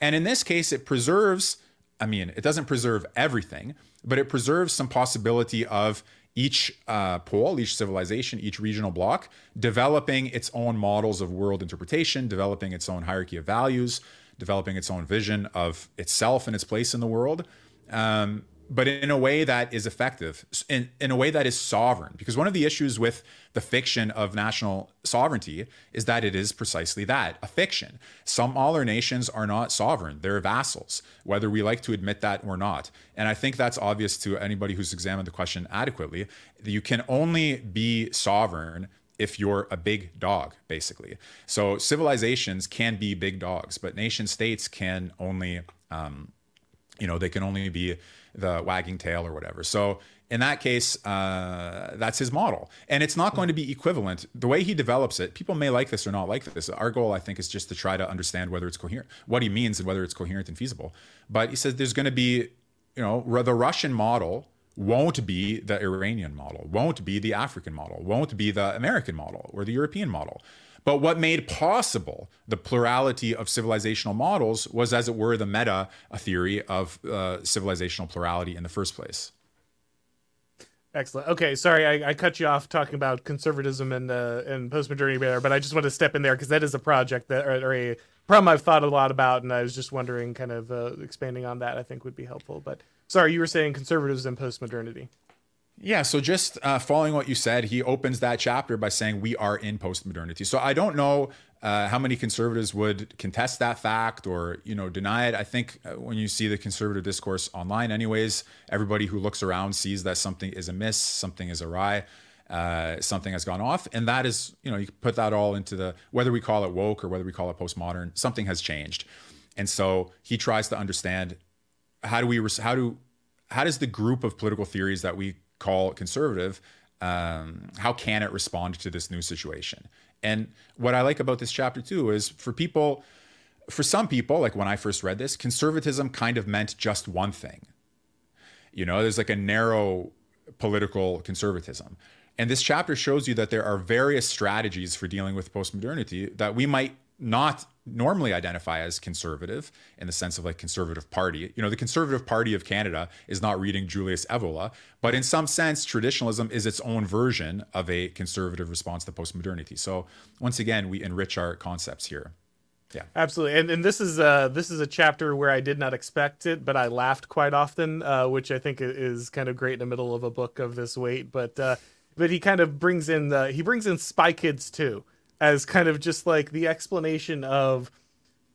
B: And in this case, it preserves, I mean, it doesn't preserve everything, but it preserves some possibility of each uh, pole, each civilization, each regional block developing its own models of world interpretation, developing its own hierarchy of values, developing its own vision of itself and its place in the world. Um, but in a way that is effective, in, in a way that is sovereign. Because one of the issues with the fiction of national sovereignty is that it is precisely that a fiction. Some smaller nations are not sovereign, they're vassals, whether we like to admit that or not. And I think that's obvious to anybody who's examined the question adequately. You can only be sovereign if you're a big dog, basically. So civilizations can be big dogs, but nation states can only. Um, you know they can only be the wagging tail or whatever. So in that case uh, that's his model. And it's not going to be equivalent. The way he develops it people may like this or not like this. Our goal i think is just to try to understand whether it's coherent what he means and whether it's coherent and feasible. But he says there's going to be you know the russian model won't be the iranian model won't be the african model won't be the american model or the european model but what made possible the plurality of civilizational models was, as it were, the meta theory of uh, civilizational plurality in the first place.
A: Excellent. Okay, sorry, I, I, cut you off talking about conservatism and uh, and postmodernity there, but I just want to step in there because that is a project that or, or, a problem I've thought a lot about, and I was just wondering, kind of uh, expanding on that. I think would be helpful. But sorry, you were saying conservatives and postmodernity.
B: Yeah, so just uh, following what you said, he opens that chapter by saying we are in postmodernity. So I don't know uh, how many conservatives would contest that fact or you know deny it. I think uh, when you see the conservative discourse online, anyways, everybody who looks around sees that something is amiss, something is awry. Uh, something has gone off, and that is, you know, you put that all into the whether we call it woke or whether we call it postmodern, something has changed, and so he tries to understand how do we how do how does the group of political theories that we call conservative, um, how can it respond to this new situation? And what I like about this chapter too is for people, for some people, like when I first read this, conservatism kind of meant just one thing. You know, there's like a narrow political conservatism. And this chapter shows you that there are various strategies for dealing with postmodernity that we might not normally identify as conservative in the sense of like conservative party. You know, the conservative party of Canada is not reading Julius Evola, but in some sense, traditionalism is its own version of a conservative response to postmodernity. So once again, we enrich our concepts here. Yeah,
A: absolutely. And and this is uh this is a chapter where I did not expect it, but I laughed quite often, uh, which I think is kind of great in the middle of a book of this weight. But uh, but he kind of brings in the he brings in Spy Kids too as kind of just like the explanation of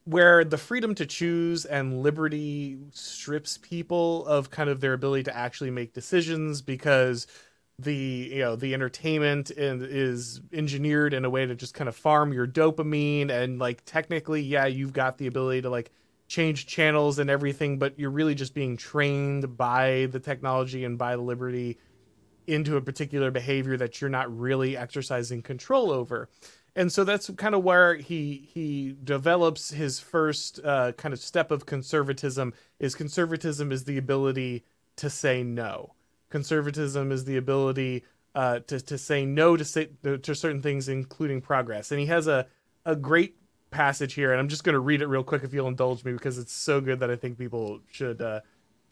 A: where the freedom to choose and liberty strips people of kind of their ability to actually make decisions because the you know the entertainment and is engineered in a way to just kind of farm your dopamine and like technically yeah you've got the ability to like change channels and everything but you're really just being trained by the technology and by the liberty into a particular behavior that you're not really exercising control over and so that's kind of where he he develops his first uh, kind of step of conservatism is conservatism is the ability to say no. Conservatism is the ability uh, to, to say no to say to certain things including progress. And he has a, a great passage here and i'm just going to read it real quick if you'll indulge me because it's so good that i think people should uh,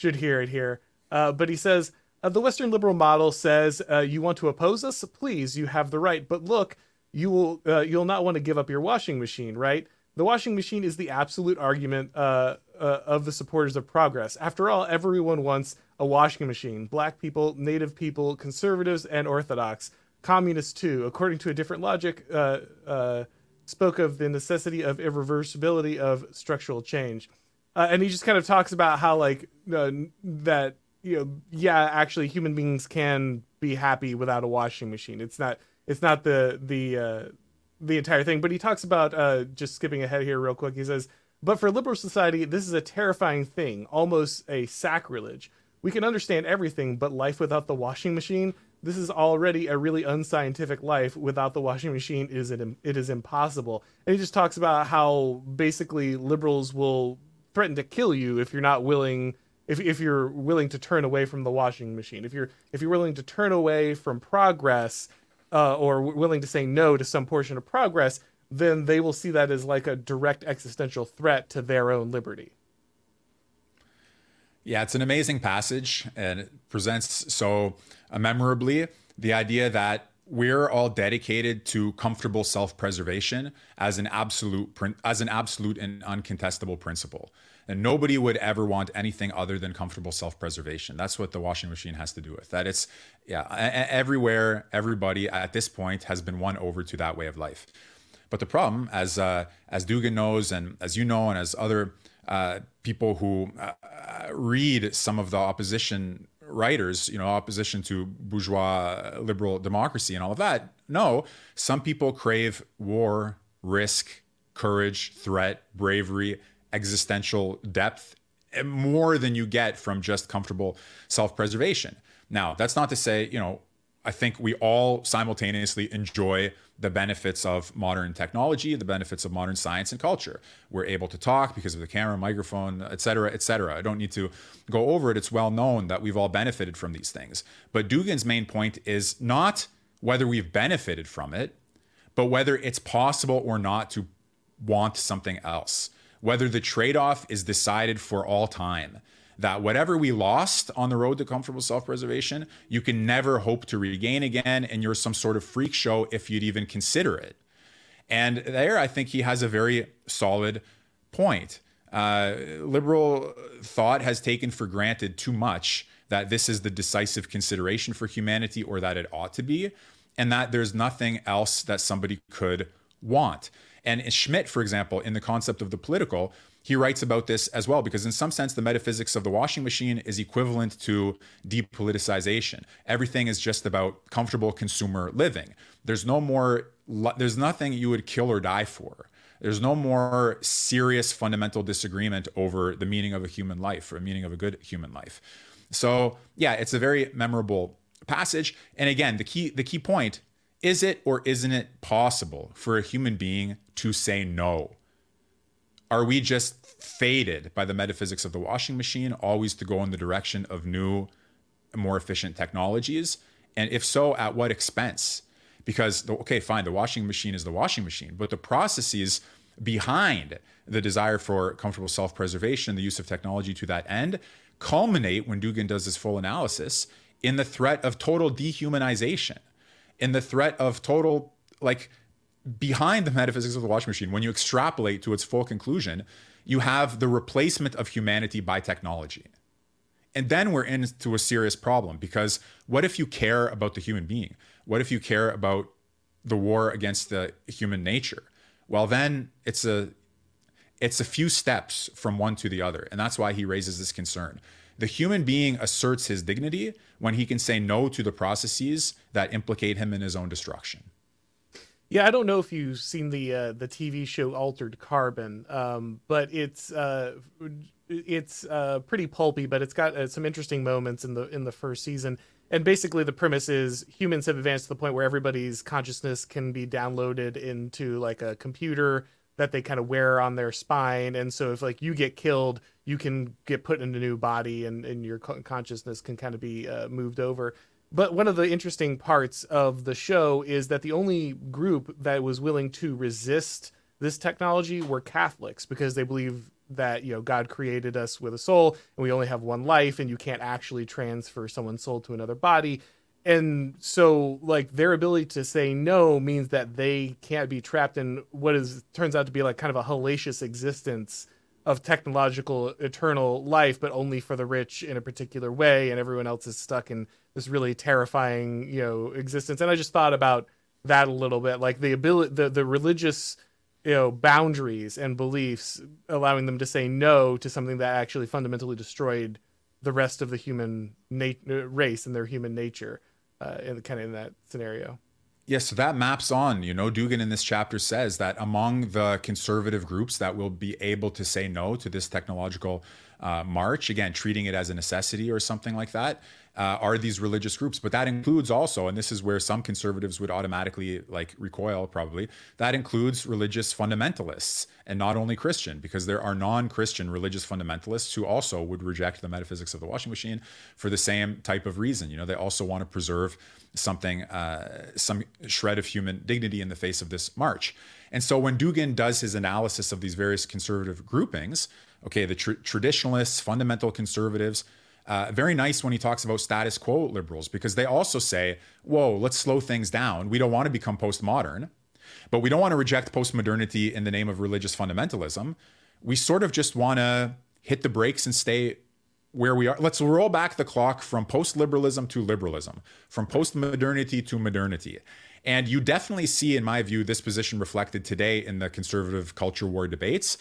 A: should hear it here. Uh, but he says uh, the western liberal model says uh, you want to oppose us? Please you have the right. But look you will uh, you'll not want to give up your washing machine, right? The washing machine is the absolute argument uh, uh, of the supporters of progress. After all, everyone wants a washing machine. Black people, Native people, conservatives, and Orthodox, communists too. According to a different logic, uh, uh, spoke of the necessity of irreversibility of structural change, uh, and he just kind of talks about how like that you know yeah actually human beings can be happy without a washing machine. It's not it's not the the uh, the entire thing. But he talks about uh, just skipping ahead here real quick. He says, "But for liberal society, this is a terrifying thing, almost a sacrilege. We can understand everything, but life without the washing machine." This is already a really unscientific life. Without the washing machine, is it is impossible. And he just talks about how basically liberals will threaten to kill you if you're not willing if, if you're willing to turn away from the washing machine if you're if you're willing to turn away from progress uh, or willing to say no to some portion of progress, then they will see that as like a direct existential threat to their own liberty.
B: Yeah, it's an amazing passage, and it presents so memorably the idea that we're all dedicated to comfortable self-preservation as an absolute as an absolute and uncontestable principle. And nobody would ever want anything other than comfortable self-preservation. That's what the washing machine has to do with. That it's yeah, everywhere, everybody at this point has been won over to that way of life. But the problem, as uh, as Dugin knows, and as you know, and as other uh, people who uh, read some of the opposition writers, you know, opposition to bourgeois liberal democracy and all of that, no, some people crave war, risk, courage, threat, bravery, existential depth more than you get from just comfortable self-preservation. Now, that's not to say, you know, I think we all simultaneously enjoy the benefits of modern technology, the benefits of modern science and culture. We're able to talk because of the camera, microphone, et cetera, et cetera. I don't need to go over it. It's well known that we've all benefited from these things. But Dugin's main point is not whether we've benefited from it, but whether it's possible or not to want something else, whether the trade off is decided for all time that whatever we lost on the road to comfortable self preservation, you can never hope to regain again. And you're some sort of freak show if you'd even consider it. And there, I think he has a very solid point. Uh, liberal thought has taken for granted too much that this is the decisive consideration for humanity or that it ought to be, and that there's nothing else that somebody could want. And Schmitt, for example, in the concept of the political, he writes about this as well because in some sense the metaphysics of the washing machine is equivalent to depoliticization. Everything is just about comfortable consumer living. There's no more there's nothing you would kill or die for. There's no more serious fundamental disagreement over the meaning of a human life or the meaning of a good human life. So yeah it's a very memorable passage. And again the key the key point is it or isn't it possible for a human being to say no are we just faded by the metaphysics of the washing machine, always to go in the direction of new, more efficient technologies? And if so, at what expense? Because, okay, fine, the washing machine is the washing machine, but the processes behind the desire for comfortable self preservation, the use of technology to that end, culminate when Dugin does his full analysis in the threat of total dehumanization, in the threat of total, like, behind the metaphysics of the washing machine, when you extrapolate to its full conclusion, you have the replacement of humanity by technology. And then we're into a serious problem because what if you care about the human being? What if you care about the war against the human nature? Well, then it's a it's a few steps from one to the other. And that's why he raises this concern. The human being asserts his dignity when he can say no to the processes that implicate him in his own destruction.
A: Yeah, I don't know if you've seen the uh, the TV show Altered Carbon, um, but it's uh, it's uh, pretty pulpy, but it's got uh, some interesting moments in the in the first season. And basically, the premise is humans have advanced to the point where everybody's consciousness can be downloaded into like a computer that they kind of wear on their spine. And so, if like you get killed, you can get put in a new body, and and your consciousness can kind of be uh, moved over. But one of the interesting parts of the show is that the only group that was willing to resist this technology were Catholics because they believe that you know God created us with a soul and we only have one life and you can't actually transfer someone's soul to another body. And so like their ability to say no means that they can't be trapped in what is turns out to be like kind of a hellacious existence of technological eternal life, but only for the rich in a particular way, and everyone else is stuck in this really terrifying, you know, existence. And I just thought about that a little bit, like the ability, the the religious, you know, boundaries and beliefs, allowing them to say no to something that actually fundamentally destroyed the rest of the human race and their human nature, uh, in kind of in that scenario.
B: Yes, so that maps on. You know, Dugin in this chapter says that among the conservative groups that will be able to say no to this technological uh, march, again, treating it as a necessity or something like that, uh, are these religious groups. But that includes also, and this is where some conservatives would automatically like recoil probably, that includes religious fundamentalists and not only Christian, because there are non Christian religious fundamentalists who also would reject the metaphysics of the washing machine for the same type of reason. You know, they also want to preserve something, uh, some shred of human dignity in the face of this march. And so when Dugin does his analysis of these various conservative groupings, okay, the tr- traditionalists, fundamental conservatives, Uh, very nice when he talks about status quo liberals because they also say, whoa, let's slow things down. We don't want to become postmodern, but we don't want to reject postmodernity in the name of religious fundamentalism. We sort of just want to hit the brakes and stay where we are. Let's roll back the clock from post liberalism to liberalism, from post modernity to modernity. And you definitely see, in my view, this position reflected today in the conservative culture war debates.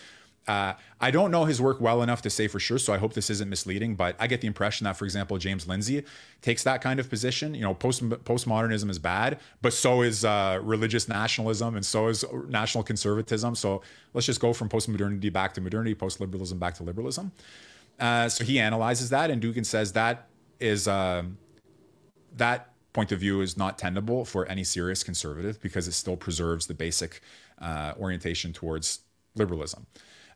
B: Uh, I don't know his work well enough to say for sure, so I hope this isn't misleading. But I get the impression that, for example, James Lindsay takes that kind of position. You know, post postmodernism is bad, but so is uh, religious nationalism, and so is national conservatism. So let's just go from postmodernity back to modernity, post liberalism back to liberalism. Uh, so he analyzes that, and Dugin says that is um, that point of view is not tenable for any serious conservative because it still preserves the basic uh, orientation towards liberalism.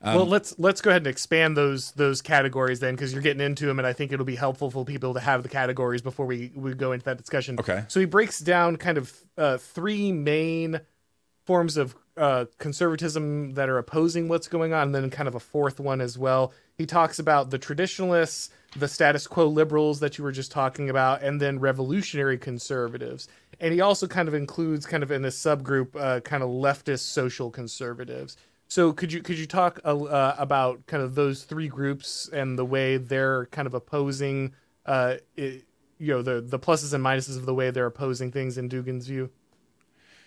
A: Um, well, let's let's go ahead and expand those those categories then, because you're getting into them, and I think it'll be helpful for people to have the categories before we we go into that discussion.
B: Okay.
A: So he breaks down kind of uh, three main forms of uh, conservatism that are opposing what's going on, and then kind of a fourth one as well. He talks about the traditionalists, the status quo liberals that you were just talking about, and then revolutionary conservatives. And he also kind of includes, kind of in this subgroup, uh, kind of leftist social conservatives. So could you could you talk uh, about kind of those three groups and the way they're kind of opposing, uh, it, you know, the the pluses and minuses of the way they're opposing things in Dugin's view?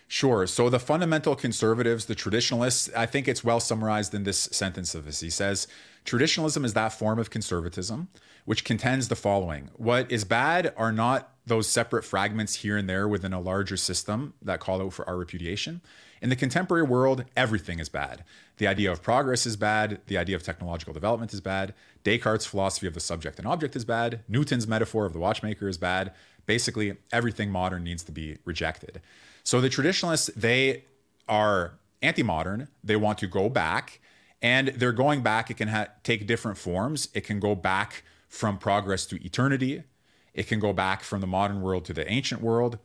B: Sure. So the fundamental conservatives, the traditionalists, I think it's well summarized in this sentence of this. He says, traditionalism is that form of conservatism which contends the following What is bad are not those separate fragments here and there within a larger system that call out for our repudiation. In the contemporary world, everything is bad. The idea of progress is bad. The idea of technological development is bad. Descartes' philosophy of the subject and object is bad. Newton's metaphor of the watchmaker is bad. Basically, everything modern needs to be rejected. So the traditionalists, they are anti modern. They want to go back, and they're going back. It can ha- take different forms. It can go back from progress to eternity. It can go back from the modern world to the ancient world,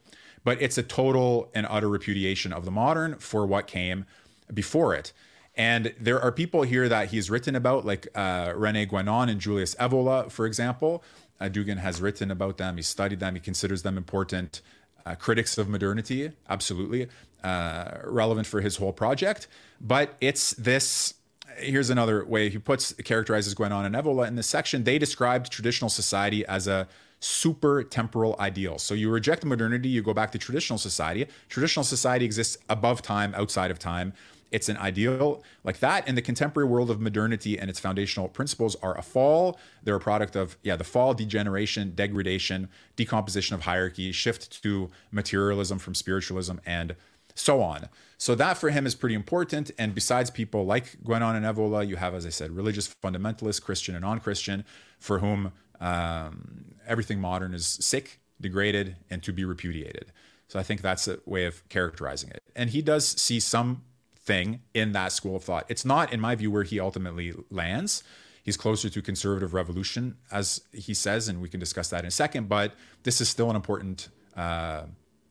B: but it's a total and utter repudiation of the modern for what came before it. And there are people here that he's written about, like uh, Rene Guénon and Julius Evola, for example. Uh, Dugin has written about them, he studied them, he considers them important uh, critics of modernity, absolutely uh, relevant for his whole project. But it's this here's another way he puts characterizes Guénon and Evola in this section. They described traditional society as a super temporal ideal. So you reject modernity, you go back to traditional society. Traditional society exists above time, outside of time. It's an ideal like that. And the contemporary world of modernity and its foundational principles are a fall. They're a product of, yeah, the fall, degeneration, degradation, decomposition of hierarchy, shift to materialism from spiritualism, and so on. So that for him is pretty important. And besides people like Guénon and Evola, you have, as I said, religious fundamentalists, Christian and non-Christian, for whom um, everything modern is sick, degraded, and to be repudiated. So I think that's a way of characterizing it. And he does see something in that school of thought. It's not, in my view, where he ultimately lands. He's closer to conservative revolution, as he says, and we can discuss that in a second. But this is still an important uh,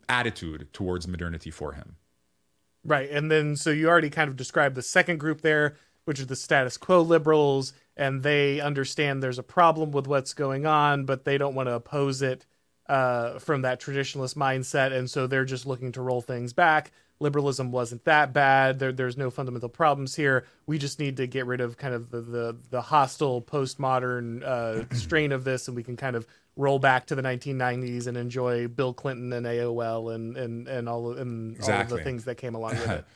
B: attitude towards modernity for him.
A: Right. And then so you already kind of described the second group there, which are the status quo liberals, and they understand there's a problem with what's going on, but they don't want to oppose it uh, from that traditionalist mindset. And so they're just looking to roll things back. Liberalism wasn't that bad. There, there's no fundamental problems here. We just need to get rid of kind of the, the, the hostile postmodern uh, [CLEARS THROAT] strain of this, and we can kind of roll back to the 1990s and enjoy Bill Clinton and AOL and and and all and exactly. all of the things that came along with it. [LAUGHS]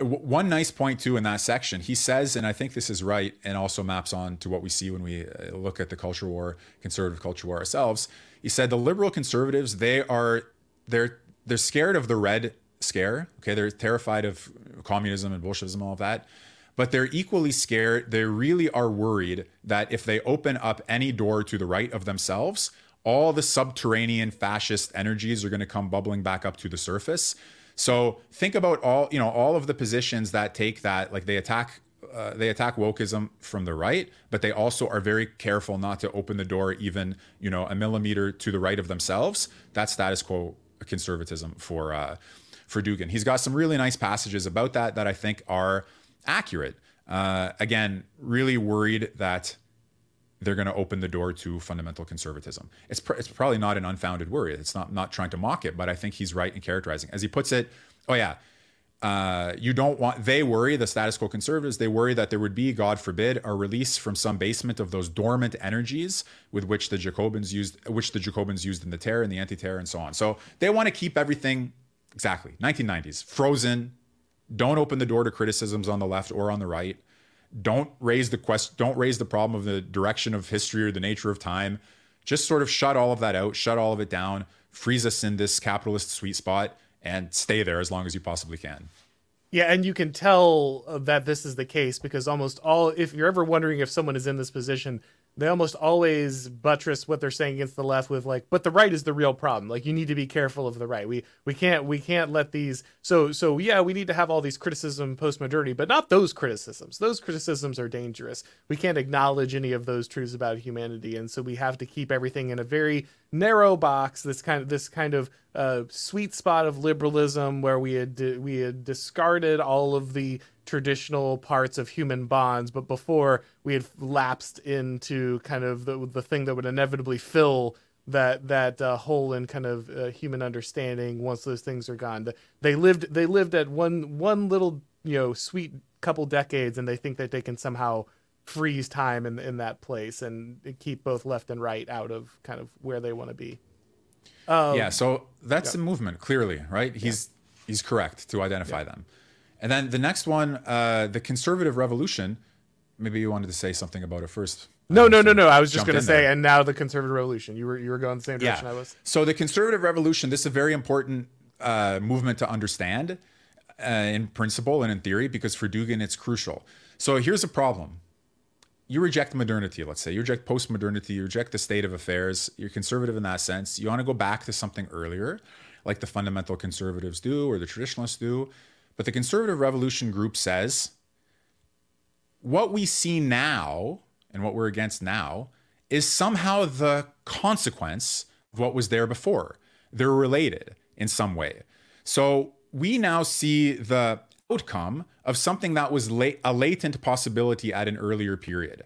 B: One nice point too in that section, he says, and I think this is right, and also maps on to what we see when we uh, look at the culture war, conservative culture war ourselves. He said the liberal conservatives they are they're they're scared of the red scare. Okay, they're terrified of communism and Bolshevism, and all of that but they're equally scared. They really are worried that if they open up any door to the right of themselves, all the subterranean fascist energies are going to come bubbling back up to the surface. So think about all you know all of the positions that take that like they attack uh, they attack wokeism from the right, but they also are very careful not to open the door even you know a millimeter to the right of themselves. That's status quo conservatism for uh, for Dugin. He's got some really nice passages about that that I think are accurate. Uh, again, really worried that they're going to open the door to fundamental conservatism. It's pr- it's probably not an unfounded worry. It's not not trying to mock it, but I think he's right in characterizing. As he puts it, oh yeah, uh, you don't want they worry the status quo conservatives they worry that there would be god forbid a release from some basement of those dormant energies with which the jacobins used which the jacobins used in the terror and the anti-terror and so on so they want to keep everything exactly 1990s frozen don't open the door to criticisms on the left or on the right don't raise the quest don't raise the problem of the direction of history or the nature of time just sort of shut all of that out shut all of it down freeze us in this capitalist sweet spot and stay there as long as you possibly can.
A: Yeah, and you can tell uh, that this is the case because almost all, if you're ever wondering if someone is in this position, they almost always buttress what they're saying against the left with like but the right is the real problem. Like you need to be careful of the right. We we can't we can't let these so so yeah we need to have all these criticism post modernity but not those criticisms. Those criticisms are dangerous. We can't acknowledge any of those truths about humanity and so we have to keep everything in a very narrow box this kind of this kind of uh, sweet spot of liberalism where we had we had discarded all of the traditional parts of human bonds, but before we had lapsed into kind of the, the thing that would inevitably fill that that uh, hole in kind of uh, human understanding once those things are gone. They lived they lived at one one little you know sweet couple decades, and they think that they can somehow freeze time in in that place and keep both left and right out of kind of where they want to be.
B: Um, yeah, so that's yeah. the movement clearly, right? He's yeah. he's correct to identify yeah. them. And then the next one, uh, the conservative revolution. Maybe you wanted to say something about it first.
A: No, no, no, no. I was just going to say, there. and now the conservative revolution. You were you were going the same direction yeah. I was.
B: So the conservative revolution. This is a very important uh, movement to understand uh, in principle and in theory because for Dugin it's crucial. So here's a problem. You reject modernity, let's say. You reject post-modernity. You reject the state of affairs. You're conservative in that sense. You want to go back to something earlier, like the fundamental conservatives do or the traditionalists do. But the conservative revolution group says what we see now and what we're against now is somehow the consequence of what was there before. They're related in some way. So we now see the outcome of something that was a latent possibility at an earlier period.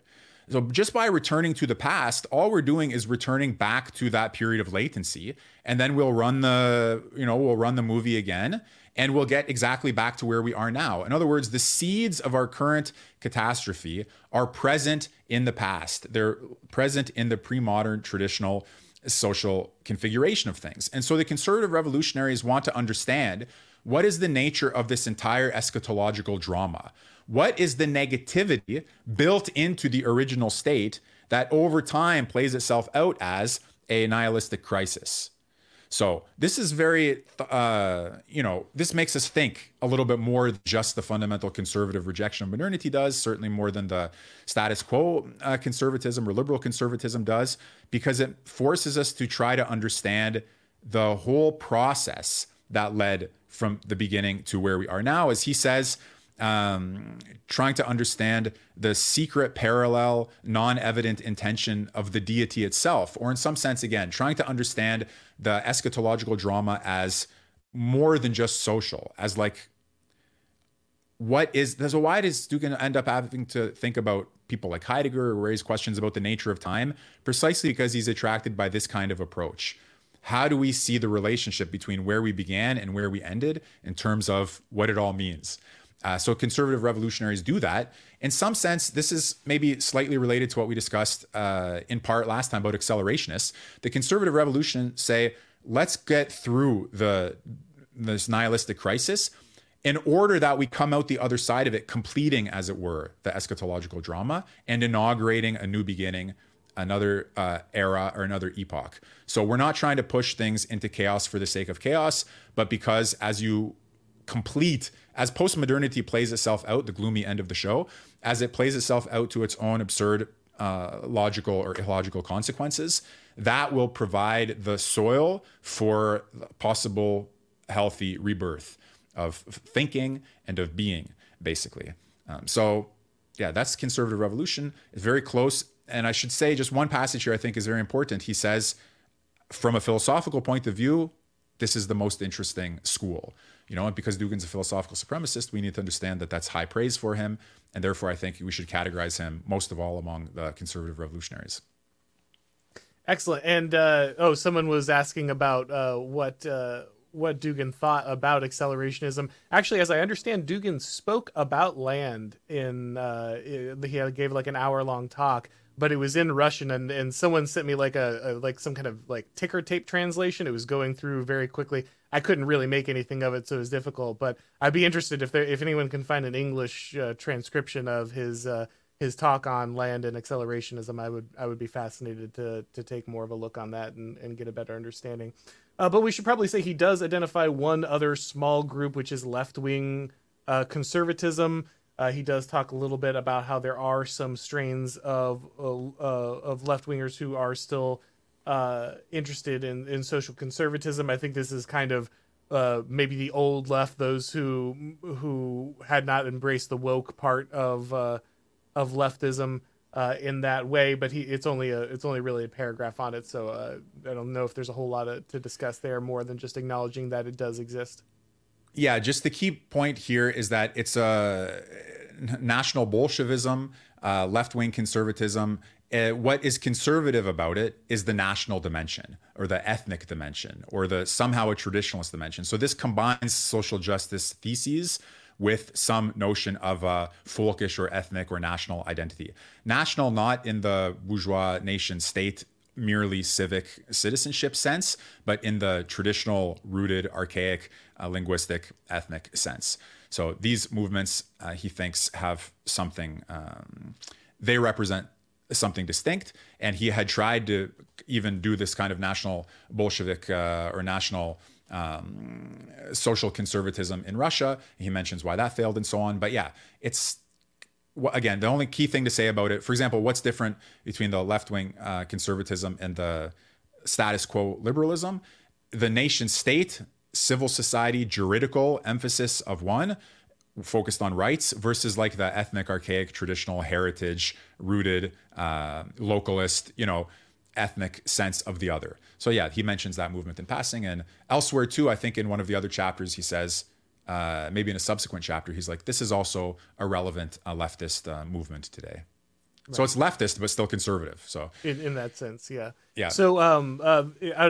B: So just by returning to the past, all we're doing is returning back to that period of latency, and then we'll run the, you know, we'll run the movie again, and we'll get exactly back to where we are now. In other words, the seeds of our current catastrophe are present in the past. They're present in the pre-modern traditional social configuration of things. And so the conservative revolutionaries want to understand what is the nature of this entire eschatological drama? What is the negativity built into the original state that over time plays itself out as a nihilistic crisis? So this is very, uh, you know, this makes us think a little bit more just the fundamental conservative rejection of modernity does, certainly more than the status quo uh, conservatism or liberal conservatism does, because it forces us to try to understand the whole process that led from the beginning to where we are now. As he says, um, trying to understand the secret, parallel, non evident intention of the deity itself, or in some sense, again, trying to understand the eschatological drama as more than just social, as like what is so why does Dugin end up having to think about people like Heidegger or raise questions about the nature of time? Precisely because he's attracted by this kind of approach. How do we see the relationship between where we began and where we ended in terms of what it all means? Uh, so conservative revolutionaries do that. In some sense, this is maybe slightly related to what we discussed uh, in part last time about accelerationists. The conservative revolution say, let's get through the this nihilistic crisis in order that we come out the other side of it, completing, as it were, the eschatological drama and inaugurating a new beginning, another uh, era or another epoch. So we're not trying to push things into chaos for the sake of chaos, but because as you complete as postmodernity plays itself out, the gloomy end of the show, as it plays itself out to its own absurd uh, logical or illogical consequences, that will provide the soil for possible healthy rebirth of thinking and of being, basically. Um, so, yeah, that's conservative revolution. It's very close. And I should say, just one passage here I think is very important. He says, from a philosophical point of view, this is the most interesting school. You know, and because Dugin's a philosophical supremacist, we need to understand that that's high praise for him, and therefore I think we should categorize him most of all among the conservative revolutionaries.
A: Excellent. And uh, oh, someone was asking about uh, what uh, what Dugin thought about accelerationism. Actually, as I understand, Dugin spoke about Land in uh, he gave like an hour long talk, but it was in Russian, and, and someone sent me like a, a like some kind of like ticker tape translation. It was going through very quickly. I couldn't really make anything of it, so it was difficult. But I'd be interested if there if anyone can find an English uh, transcription of his uh, his talk on Land and accelerationism, I would I would be fascinated to to take more of a look on that and, and get a better understanding. Uh, but we should probably say he does identify one other small group, which is left wing uh, conservatism. Uh, he does talk a little bit about how there are some strains of uh, of left wingers who are still uh, interested in, in social conservatism. I think this is kind of maybe the old left, those who who had not embraced the woke part of of leftism uh, in that way. But he it's only a it's only really a paragraph on it, so uh, I don't know if there's a whole lot of, to discuss there more than just acknowledging that it does exist.
B: Yeah, just the key point here is that it's a national Bolshevism, uh, left wing conservatism. Uh, what is conservative about it is the national dimension or the ethnic dimension or the somehow a traditionalist dimension. So this combines social justice theses with some notion of a folkish or ethnic or national identity. National, not in the bourgeois nation state merely civic citizenship sense, but in the traditional, rooted, archaic, uh, linguistic, ethnic sense. So these movements, uh, he thinks, have something, um, they represent something distinct. And he had tried to even do this kind of national Bolshevik uh, or national um, social conservatism in Russia. He mentions why that failed and so on. But yeah, it's again the only key thing to say about it. For example, what's different between the left wing uh, conservatism and the status quo liberalism? The nation state, civil society, juridical emphasis of one focused on rights versus like the ethnic, archaic, traditional, heritage rooted, uh, localist, you know, ethnic sense of the other. So yeah, he mentions that movement in passing, and elsewhere too. I think in one of the other chapters he says, uh, maybe in a subsequent chapter, he's like, this is also a relevant uh, leftist uh, movement today. Right. So it's leftist, but still conservative. So
A: in, in that sense, yeah,
B: yeah.
A: So um, uh,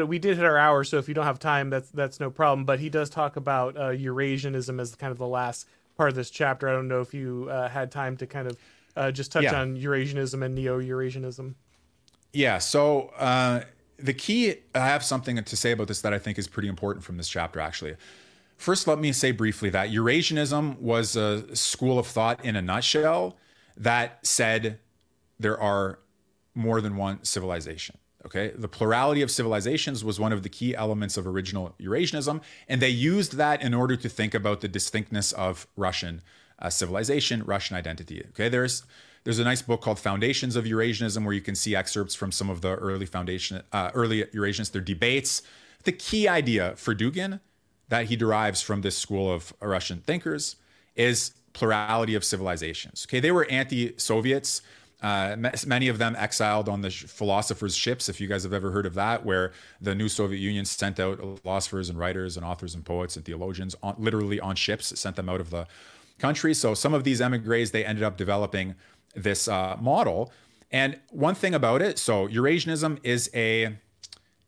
A: we did hit our hour, so if you don't have time, that's that's no problem. But he does talk about uh, Eurasianism as kind of the last part of this chapter. I don't know if you uh, had time to kind of uh, just touch yeah. on Eurasianism and neo-Eurasianism.
B: Yeah. So uh, the key, I have something to say about this that I think is pretty important from this chapter, actually. First, let me say briefly that Eurasianism was a school of thought in a nutshell that said there are more than one civilization. Okay, the plurality of civilizations was one of the key elements of original Eurasianism, and they used that in order to think about the distinctness of Russian uh, civilization, Russian identity. Okay, there's there's a nice book called Foundations of Eurasianism where you can see excerpts from some of the early foundation, uh, early Eurasianists, their debates. The key idea for Dugin that he derives from this school of Russian thinkers is plurality of civilizations. Okay, they were anti-Soviets. Uh, many of them exiled on the philosophers' ships, if you guys have ever heard of that, where the new Soviet Union sent out philosophers and writers and authors and poets and theologians on, literally on ships, sent them out of the country. So some of these emigres, they ended up developing this uh, model. And one thing about it, so Eurasianism is a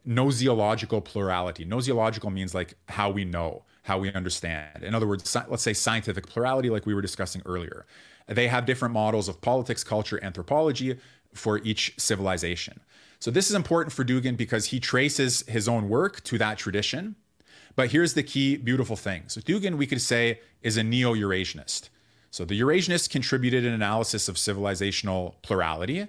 B: gnoseological plurality. Gnoseological means like how we know, how we understand. In other words, let's say scientific plurality, like we were discussing earlier. They have different models of politics, culture, anthropology for each civilization. So this is important for Dugin because he traces his own work to that tradition. But here's the key beautiful thing. So Dugin, we could say, is a neo-Eurasianist. So the Eurasianists contributed an analysis of civilizational plurality.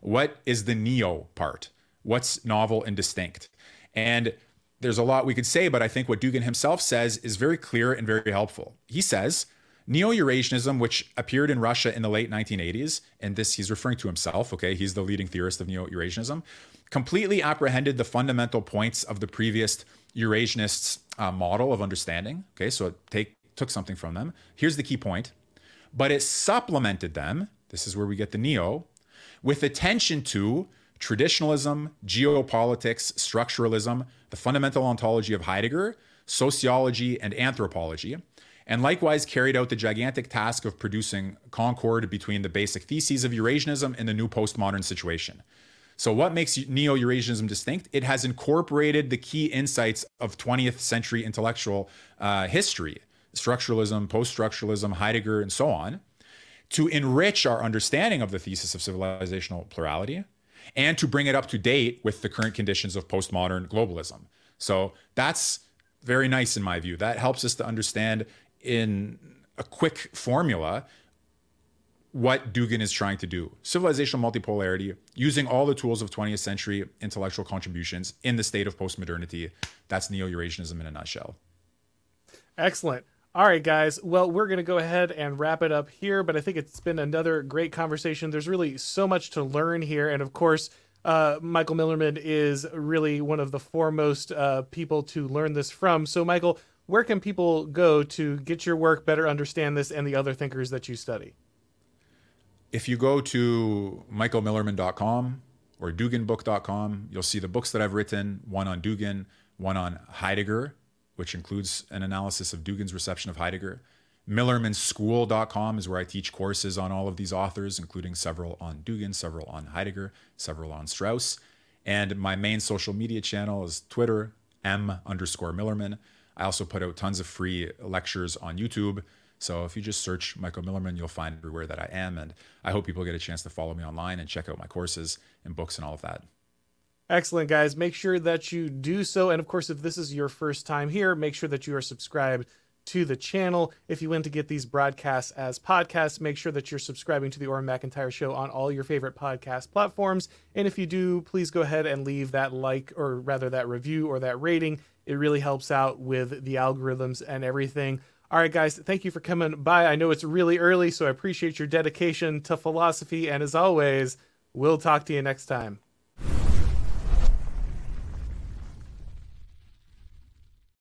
B: What is the neo part? What's novel and distinct? And there's a lot we could say, but I think what Dugin himself says is very clear and very helpful. He says, Neo Eurasianism, which appeared in Russia in the late 1980s, and this he's referring to himself, okay, he's the leading theorist of Neo Eurasianism, completely apprehended the fundamental points of the previous Eurasianists' uh, model of understanding. Okay, so it take, took something from them. Here's the key point but it supplemented them. This is where we get the neo with attention to traditionalism, geopolitics, structuralism, the fundamental ontology of Heidegger, sociology, and anthropology, and likewise carried out the gigantic task of producing concord between the basic theses of Eurasianism and the new postmodern situation. So, what makes neo Eurasianism distinct? It has incorporated the key insights of 20th century intellectual uh, history, structuralism, post structuralism, Heidegger, and so on, to enrich our understanding of the thesis of civilizational plurality and to bring it up to date with the current conditions of postmodern globalism. So, that's very nice in my view. That helps us to understand in a quick formula what Dugin is trying to do. Civilizational multipolarity, using all the tools of 20th century intellectual contributions in the state of postmodernity. That's neo Eurasianism in a nutshell.
A: Excellent. All right, guys. Well, we're going to go ahead and wrap it up here, but I think it's been another great conversation. There's really so much to learn here. And of course, uh, Michael Millerman is really one of the foremost uh, people to learn this from. So, Michael, where can people go to get your work, better understand this, and the other thinkers that you study?
B: If you go to michaelmillerman.com or duginbook.com, you'll see the books that I've written one on Dugin, one on Heidegger, which includes an analysis of Dugin's reception of Heidegger. MillermanSchool.com is where I teach courses on all of these authors, including several on Dugin, several on Heidegger, several on Strauss. And my main social media channel is Twitter, M underscore Millerman. I also put out tons of free lectures on YouTube. So if you just search Michael Millerman, you'll find everywhere that I am. And I hope people get a chance to follow me online and check out my courses and books and all of that.
A: Excellent, guys. Make sure that you do so. And of course, if this is your first time here, make sure that you are subscribed to the channel. If you want to get these broadcasts as podcasts, make sure that you're subscribing to the Auron MacIntyre Show on all your favorite podcast platforms. And if you do, please go ahead and leave that like, or rather that review or that rating. It really helps out with the algorithms and everything. All right, guys, thank you for coming by. I know it's really early, so I appreciate your dedication to philosophy. And as always, we'll talk to you next time.